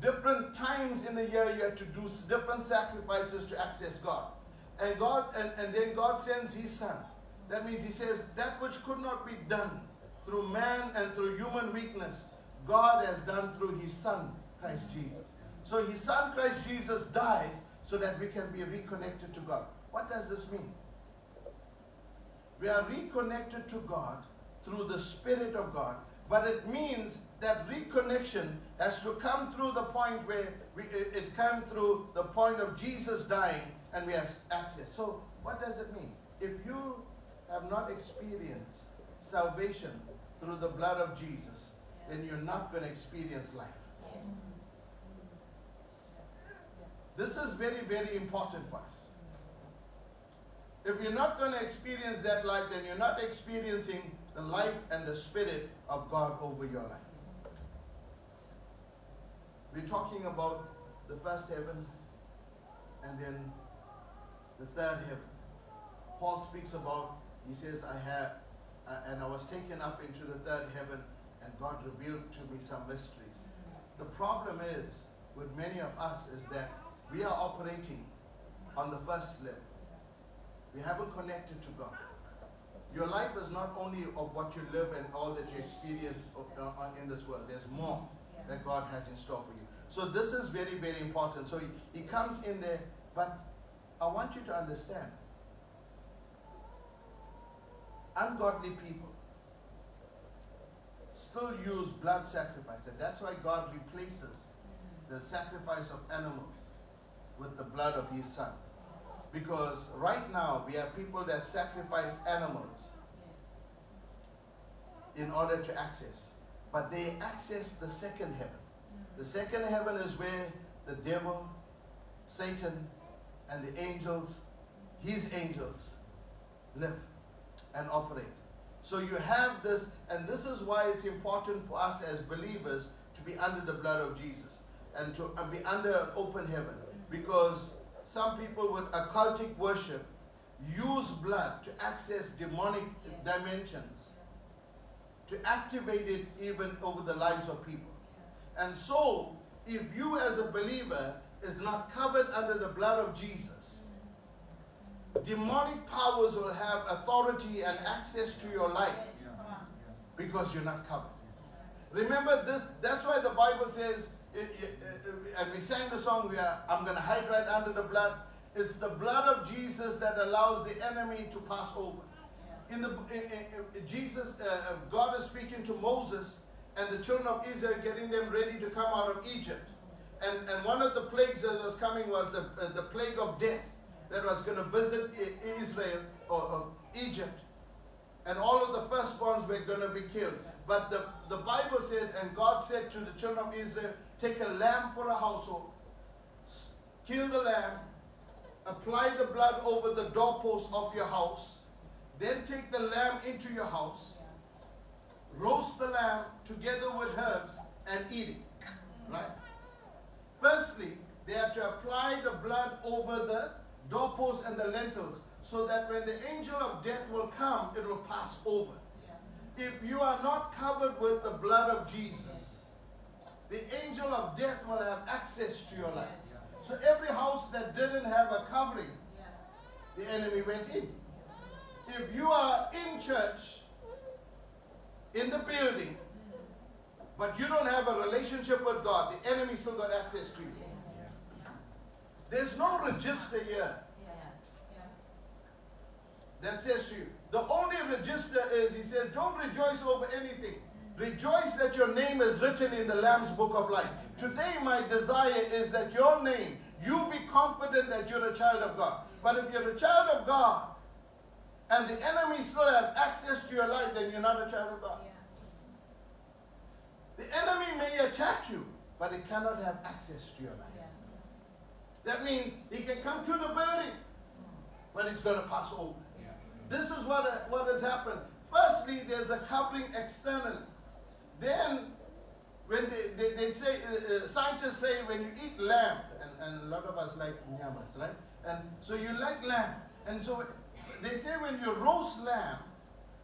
different times in the year, you had to do different sacrifices to access God. And God, and, and then God sends His Son. That means He says that which could not be done through man and through human weakness, God has done through His Son, Christ Jesus. So His Son, Christ Jesus, dies so that we can be reconnected to God. What does this mean? We are reconnected to God through the Spirit of God. But it means that reconnection has to come through the point where we, it, it came through the point of Jesus dying and we have access. So, what does it mean? If you have not experienced salvation through the blood of Jesus, then you're not going to experience life. This is very, very important for us. If you're not going to experience that life, then you're not experiencing the life and the spirit of God over your life. We're talking about the first heaven and then the third heaven. Paul speaks about, he says, I have, uh, and I was taken up into the third heaven, and God revealed to me some mysteries. The problem is, with many of us, is that we are operating on the first level. We haven't connected to God. Your life is not only of what you live and all that you experience uh, in this world. There's more that God has in store for you. So this is very, very important. So he, he comes in there, but I want you to understand. Ungodly people still use blood sacrifice, and that's why God replaces the sacrifice of animals with the blood of His Son. Because right now we have people that sacrifice animals in order to access, but they access the second heaven. The second heaven is where the devil, Satan, and the angels, his angels, live and operate. So you have this, and this is why it's important for us as believers to be under the blood of Jesus and to be under open heaven. Because some people with occultic worship use blood to access demonic dimensions, to activate it even over the lives of people. And so, if you as a believer is not covered under the blood of Jesus, mm-hmm. demonic powers will have authority and access to your life because you're not covered. Remember this, that's why the Bible says, and we sang the song, we are, I'm going to hide right under the blood. It's the blood of Jesus that allows the enemy to pass over. In the in, in- Jesus, uh, uh, God is speaking to Moses and the children of Israel, getting them ready to come out of Egypt. And, and one of the plagues that was coming was the, uh, the plague of death that was going to visit Israel or, or Egypt and all of the firstborns were going to be killed. But the, the Bible says, and God said to the children of Israel, take a lamb for a household, kill the lamb, apply the blood over the doorpost of your house, then take the lamb into your house, roast the lamb together with herbs, and eat it. Right? Firstly, they have to apply the blood over the doorposts and the lintels so that when the angel of death will come, it will pass over. If you are not covered with the blood of Jesus, the angel of death will have access to your life. So every house that didn't have a covering, the enemy went in. If you are in church, in the building, but you don't have a relationship with God, the enemy still got access to you. There's no register here that says to you, the only register is, he says, don't rejoice over anything. Rejoice that your name is written in the Lamb's book of life. Today, my desire is that your name, you be confident that you're a child of God. But if you're a child of God and the enemy still have access to your life, then you're not a child of God. The enemy may attack you, but it cannot have access to your life. That means he can come to the building, but it's going to pass over. This is what, what has happened. Firstly, there's a covering external. Then, when they, they, they say, uh, uh, scientists say when you eat lamb, and, and a lot of us like nyamas, right? And so you like lamb. And so they say when you roast lamb,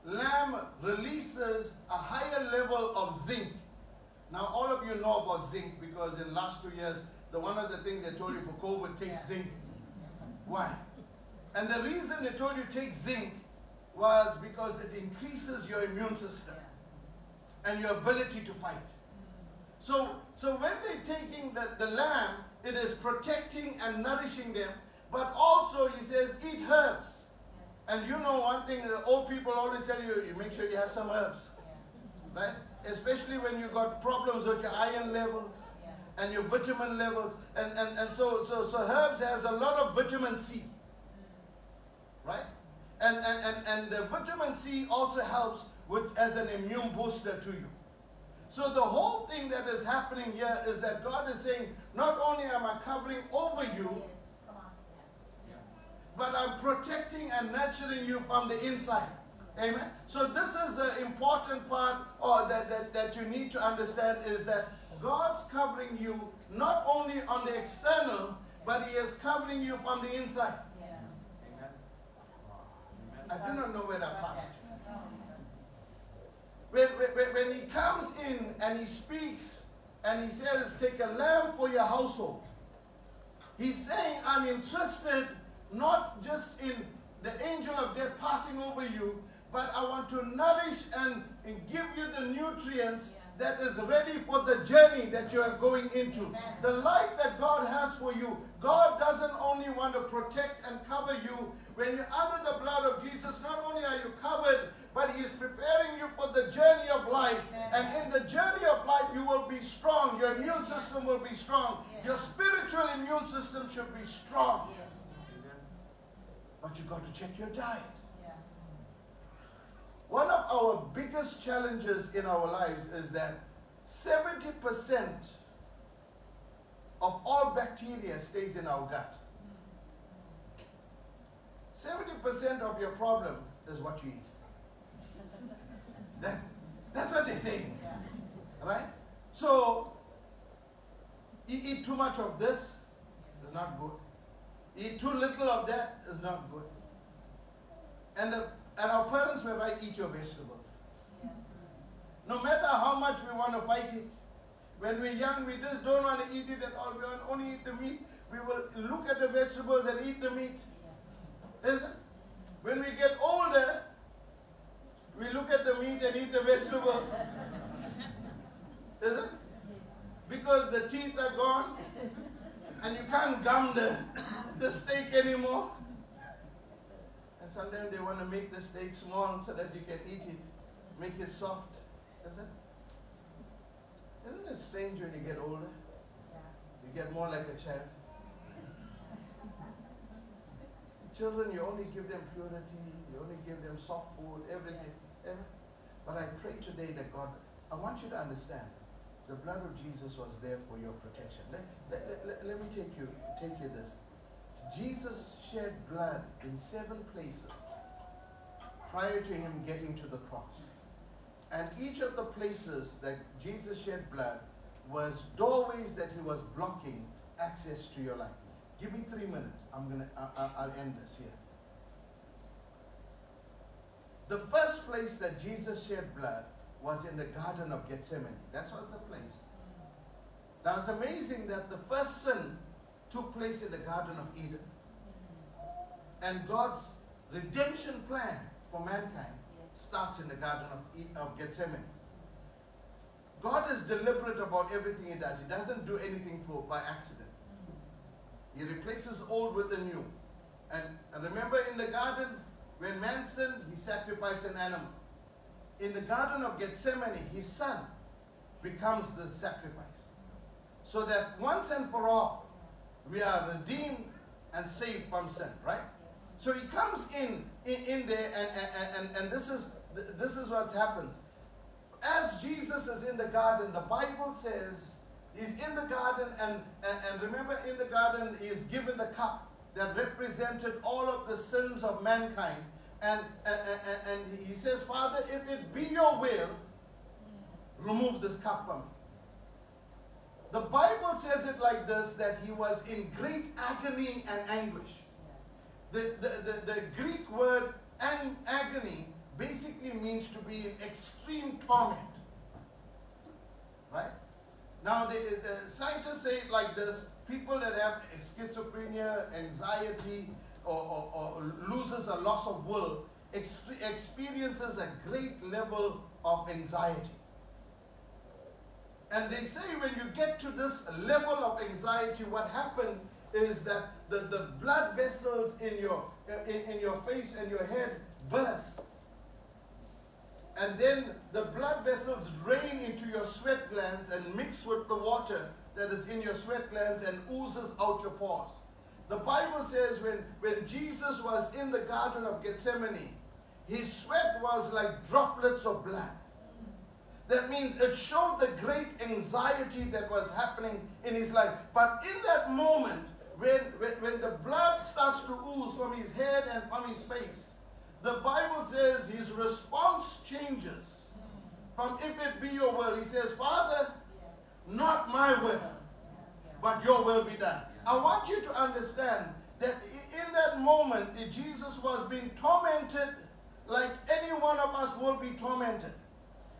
lamb releases a higher level of zinc. Now, all of you know about zinc because in last two years, the one of the things they told you for COVID, take Yeah. zinc. Why? And the reason they told you take zinc was because it increases your immune system and your ability to fight. So, so when they're taking the, the lamb, it is protecting and nourishing them, but also he says eat herbs. And you know one thing the old people always tell you, you make sure you have some herbs, right? Especially when you got problems with your iron levels and your vitamin levels. And, and, and so, so, so herbs has a lot of vitamin C, right? And, and, and, and the vitamin C also helps with, as an immune booster to you. So the whole thing that is happening here is that God is saying, not only am I covering over you, but I'm protecting and nurturing you from the inside. Amen. So this is the important part or that, that, that you need to understand is that God's covering you not only on the external, but He is covering you from the inside. I do not know where that passed. When, when, when he comes in and he speaks and he says, Take a lamb for your household, he's saying, I'm interested not just in the angel of death passing over you, but I want to nourish and, and give you the nutrients that is ready for the journey that you are going into. The life that God has for you, God doesn't only want to protect and cover you. When you're under the blood of Jesus, not only are you covered, but He is preparing you for the journey of life. And in the journey of life, you will be strong. Your immune system will be strong. Your spiritual immune system should be strong. But you've got to check your diet. One of our biggest challenges in our lives is that 70% of all bacteria stays in our gut. 70% of your problem is what you eat. That, that's what they say. saying. Right? So, you eat too much of this, is not good. Eat too little of that is not good. And, the, and our parents were right, eat your vegetables. No matter how much we want to fight it, when we're young, we just don't want to eat it at all. We want only eat the meat. We will look at the vegetables and eat the meat. Is it? When we get older, we look at the meat and eat the vegetables. Is it? Because the teeth are gone and you can't gum the, the steak anymore. And sometimes they want to make the steak small so that you can eat it, make it soft. Isn't it? Isn't it strange when you get older? You get more like a child. Children, you only give them purity, you only give them soft food, everything. every- But I pray today that God, I want you to understand, the blood of Jesus was there for your protection. Let, let, let- let- let me take you, take you this. Jesus shed blood in seven places prior to him getting to the cross. And each of the places that Jesus shed blood was doorways that he was blocking access to your life. Give me three minutes. I'm gonna. I, I, I'll end this here. The first place that Jesus shed blood was in the Garden of Gethsemane. That was the place. Now it's amazing that the first sin took place in the Garden of Eden. And God's redemption plan for mankind starts in the Garden of, of Gethsemane. God is deliberate about everything He does. He doesn't do anything for by accident. He replaces old with the new. And, and remember in the garden, when man sinned, he sacrificed an animal. In the Garden of Gethsemane, his son becomes the sacrifice. So that once and for all, we are redeemed and saved from sin, right? So he comes in in, in there, and, and, and, and this is this is what's happened. As Jesus is in the garden, the Bible says he's in the garden, and, and, and remember, in the garden, he is given the cup that represented all of the sins of mankind. And, and, and, he says, Father, if it be your will, remove this cup from me. The Bible says it like this that he was in great agony and anguish. The, the, the, the Greek word an, agony basically means to be in extreme torment. Right? Now, the, the scientists say it like this people that have schizophrenia, anxiety, or, or, or loses a loss of will exp- experiences a great level of anxiety. And they say when you get to this level of anxiety, what happened is that the, the blood vessels in your, in, in your face and your head burst. And then the blood vessels drain into your sweat glands and mix with the water that is in your sweat glands and oozes out your pores. The Bible says when, when Jesus was in the Garden of Gethsemane, his sweat was like droplets of blood. That means it showed the great anxiety that was happening in his life. But in that moment, when, when, when the blood starts to ooze from his head and from his face, the Bible says his response changes from if it be your will. He says, Father, not my will, but your will be done. I want you to understand that in that moment, Jesus was being tormented like any one of us will be tormented.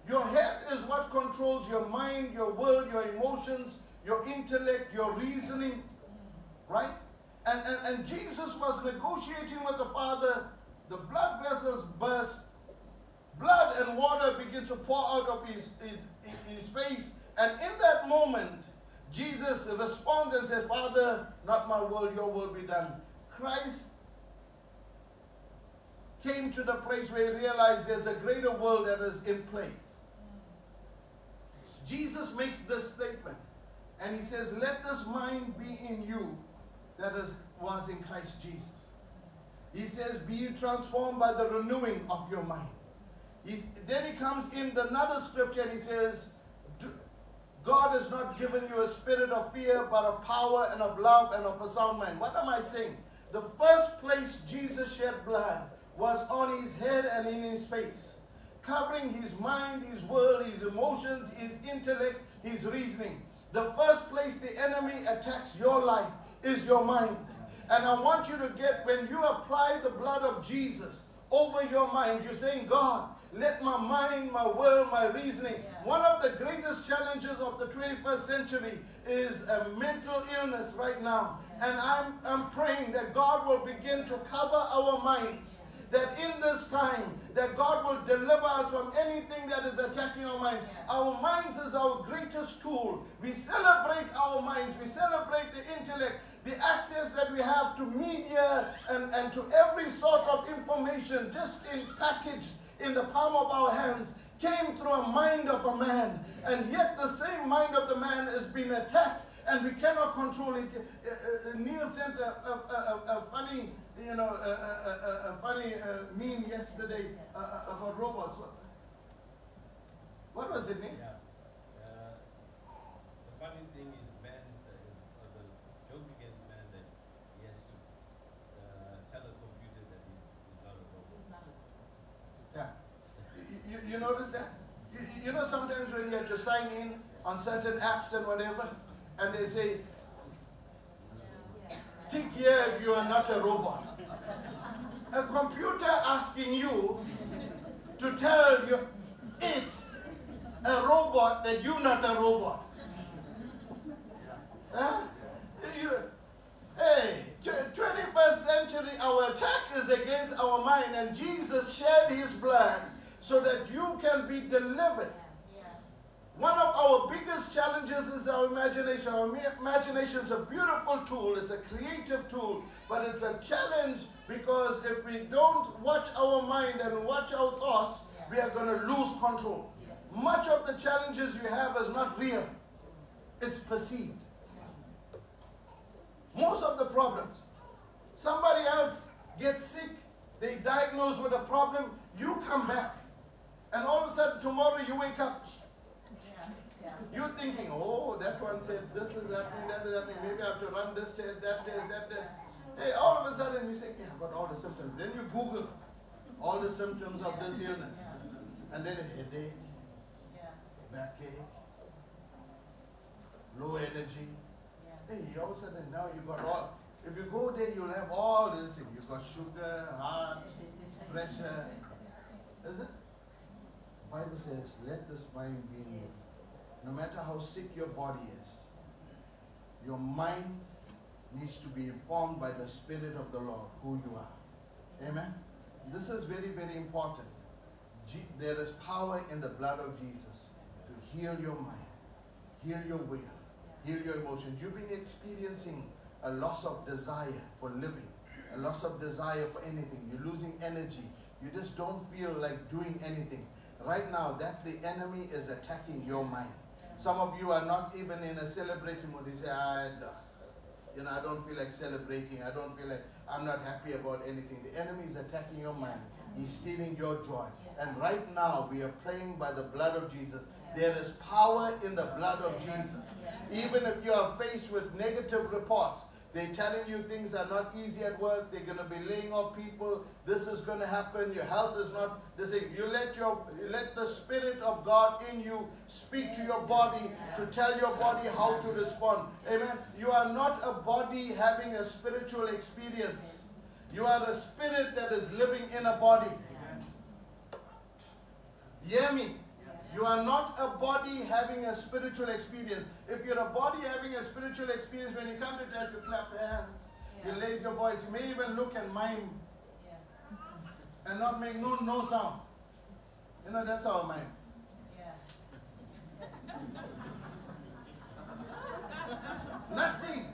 Your head is what controls your mind, your will, your emotions, your intellect, your reasoning, right? And, and, and Jesus was negotiating with the Father. The blood vessels burst. Blood and water begin to pour out of his, his, his face. And in that moment, Jesus responds and says, Father, not my will, your will be done. Christ came to the place where he realized there's a greater will that is in play. Jesus makes this statement, and he says, Let this mind be in you that is, was in Christ Jesus. He says, Be you transformed by the renewing of your mind. He, then he comes in another scripture and he says, God has not given you a spirit of fear, but of power and of love and of a sound mind. What am I saying? The first place Jesus shed blood was on his head and in his face, covering his mind, his will, his emotions, his intellect, his reasoning. The first place the enemy attacks your life is your mind. And I want you to get, when you apply the blood of Jesus over your mind, you're saying, God, let my mind, my will, my reasoning. One of the greatest challenges of the 21st century is a mental illness right now. And I'm, I'm praying that God will begin to cover our minds. That in this time, that God will deliver us from anything that is attacking our mind. Our minds is our greatest tool. We celebrate our minds. We celebrate the intellect the access that we have to media and, and to every sort of information just in packaged in the palm of our hands came through a mind of a man. And yet the same mind of the man is being attacked and we cannot control it. Uh, uh, Neil sent a, a, a, a, funny, you know, a, funny uh, meme yesterday uh, about robots. What was it, Neil? Yeah. Uh, the funny thing is, man, uh, or the joke against man that he has to uh, tell a computer that he's, he's not a robot. Yeah. You, you, you notice that? You, you know, sometimes when you have to sign in on certain apps and whatever, and they say, tick here if you are not a robot. A computer asking you to tell you it, a robot, that you're not a robot. Huh? You, hey, 21st century, our attack is against our mind, and Jesus shed his blood so that you can be delivered. One of our biggest challenges is our imagination. Our imagination is a beautiful tool, it's a creative tool, but it's a challenge because if we don't watch our mind and watch our thoughts, we are going to lose control. Much of the challenges you have is not real, it's perceived. Most of the problems. Somebody else gets sick, they diagnose with a problem, you come back, and all of a sudden tomorrow you wake up. You're thinking, oh, that one said this is happening, that is happening, maybe I have to run this test, that test, that test. Hey, all of a sudden you say, yeah, I've got all the symptoms. Then you Google all the symptoms of this illness. And then a headache, backache, low energy. Hey, all of a sudden now you got all. If you go there, you'll have all these things. You've got sugar, heart, pressure. Is it? Bible says, let this mind be in you. No matter how sick your body is, your mind needs to be informed by the Spirit of the Lord who you are. Amen. This is very, very important. There is power in the blood of Jesus to heal your mind, heal your will, heal your emotions. You've been experiencing a loss of desire for living, a loss of desire for anything. You're losing energy. You just don't feel like doing anything. Right now, that the enemy is attacking your mind. Some of you are not even in a celebrating mood. You say, ah, I, you know, I don't feel like celebrating. I don't feel like I'm not happy about anything. The enemy is attacking your mind. He's stealing your joy. And right now, we are praying by the blood of Jesus. There is power in the blood of Jesus. Even if you are faced with negative reports, they're telling you things are not easy at work. They're going to be laying off people. This is going to happen. Your health is not. They say you let your you let the spirit of God in you speak to your body to tell your body how to respond. Amen. You are not a body having a spiritual experience. You are a spirit that is living in a body. Hear me. You are not a body having a spiritual experience. If you're a body having a spiritual experience, when you come to church, you clap your hands, you raise your voice, you may even look and mime and not make no, no sound. You know, that's our mind. Nothing.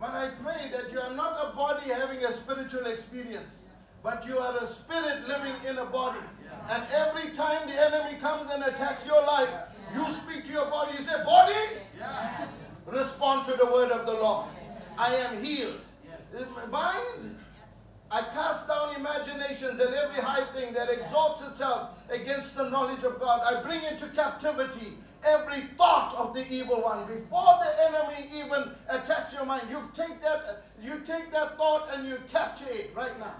But I pray that you are not a body having a spiritual experience, but you are a spirit living in a body. And every time the enemy comes and attacks your life, you speak to your body. You say, Body, respond to the word of the Lord. I am healed. Mind, I cast down imaginations and every high thing that exalts itself against the knowledge of God. I bring into captivity every thought of the evil one. Before the enemy even attacks your mind, you take that, you take that thought and you capture it right now.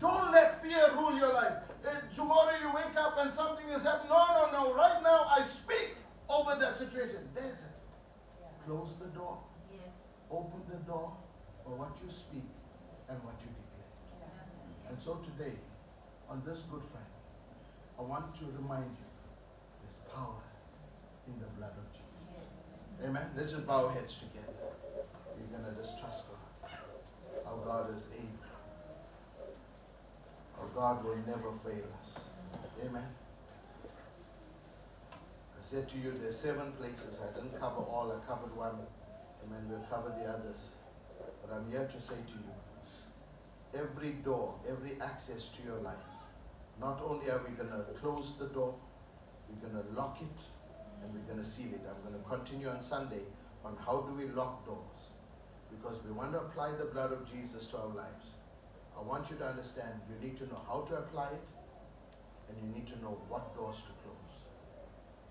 Don't let fear rule your life. Uh, tomorrow you wake up and something is happening. No, no, no. Right now I speak over that situation. There's it. Close the door. Yes. Open the door for what you speak and what you declare. And so today, on this Good Friday, I want to remind you there's power in the blood of Jesus. Amen. Let's just bow our heads together. We're going to just trust God. Our God is able. Our God will never fail us. Amen. I said to you, there's seven places. I didn't cover all. I covered one. Amen. We'll cover the others. But I'm here to say to you, every door, every access to your life, not only are we going to close the door, we're going to lock it, and we're going to seal it. I'm going to continue on Sunday on how do we lock doors. Because we want to apply the blood of Jesus to our lives. I want you to understand you need to know how to apply it, and you need to know what doors to close.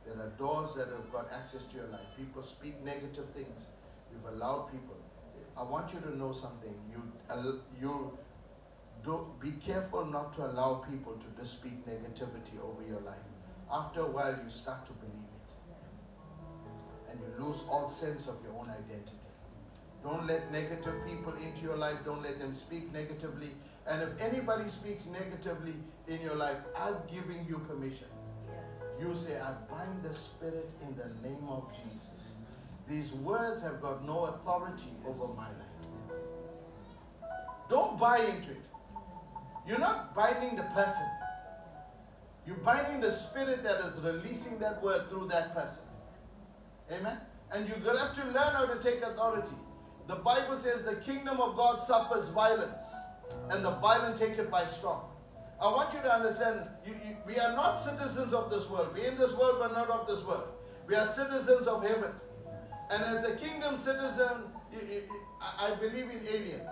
There are doors that have got access to your life. People speak negative things. You've allowed people. I want you to know something. You, you don't be careful not to allow people to just speak negativity over your life. After a while, you start to believe it, and you lose all sense of your own identity. Don't let negative people into your life. Don't let them speak negatively. And if anybody speaks negatively in your life, I'm giving you permission. You say, I bind the spirit in the name of Jesus. These words have got no authority over my life. Don't buy into it. You're not binding the person. You're binding the spirit that is releasing that word through that person. Amen. And you have to learn how to take authority. The Bible says the kingdom of God suffers violence, and the violent take it by storm. I want you to understand, you, you, we are not citizens of this world. We're in this world, but not of this world. We are citizens of heaven. And as a kingdom citizen, you, I believe in aliens.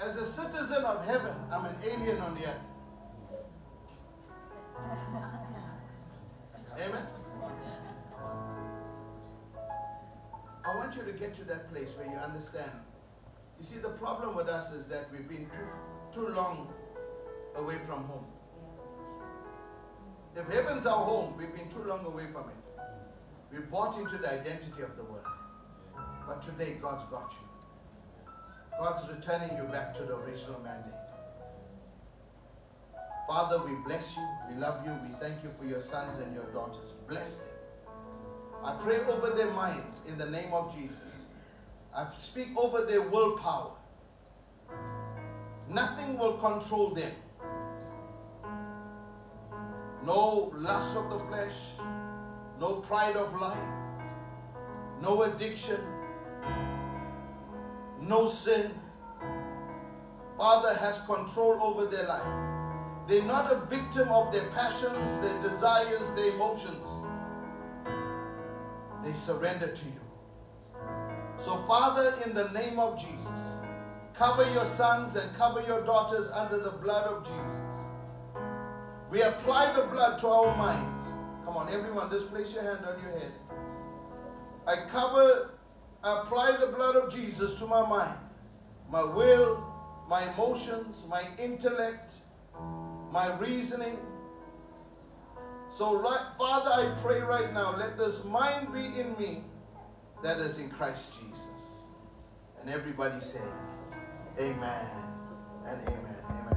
As a citizen of heaven, I'm an alien on the earth. Amen. I want you to get to that place where you understand. You see, the problem with us is that we've been too, too long away from home. If heaven's our home, we've been too long away from it. We bought into the identity of the world. But today, God's got you. God's returning you back to the original mandate. Father, we bless you. We love you. We thank you for your sons and your daughters. Bless them. I pray over their minds in the name of Jesus. I speak over their willpower. Nothing will control them. No lust of the flesh, no pride of life, no addiction, no sin. Father has control over their life. They're not a victim of their passions, their desires, their emotions. They surrender to you. So, Father, in the name of Jesus, cover your sons and cover your daughters under the blood of Jesus. We apply the blood to our minds. Come on, everyone, just place your hand on your head. I cover, apply the blood of Jesus to my mind, my will, my emotions, my intellect, my reasoning. So, Father, I pray right now, let this mind be in me that is in Christ Jesus. And everybody say, Amen and Amen. Amen.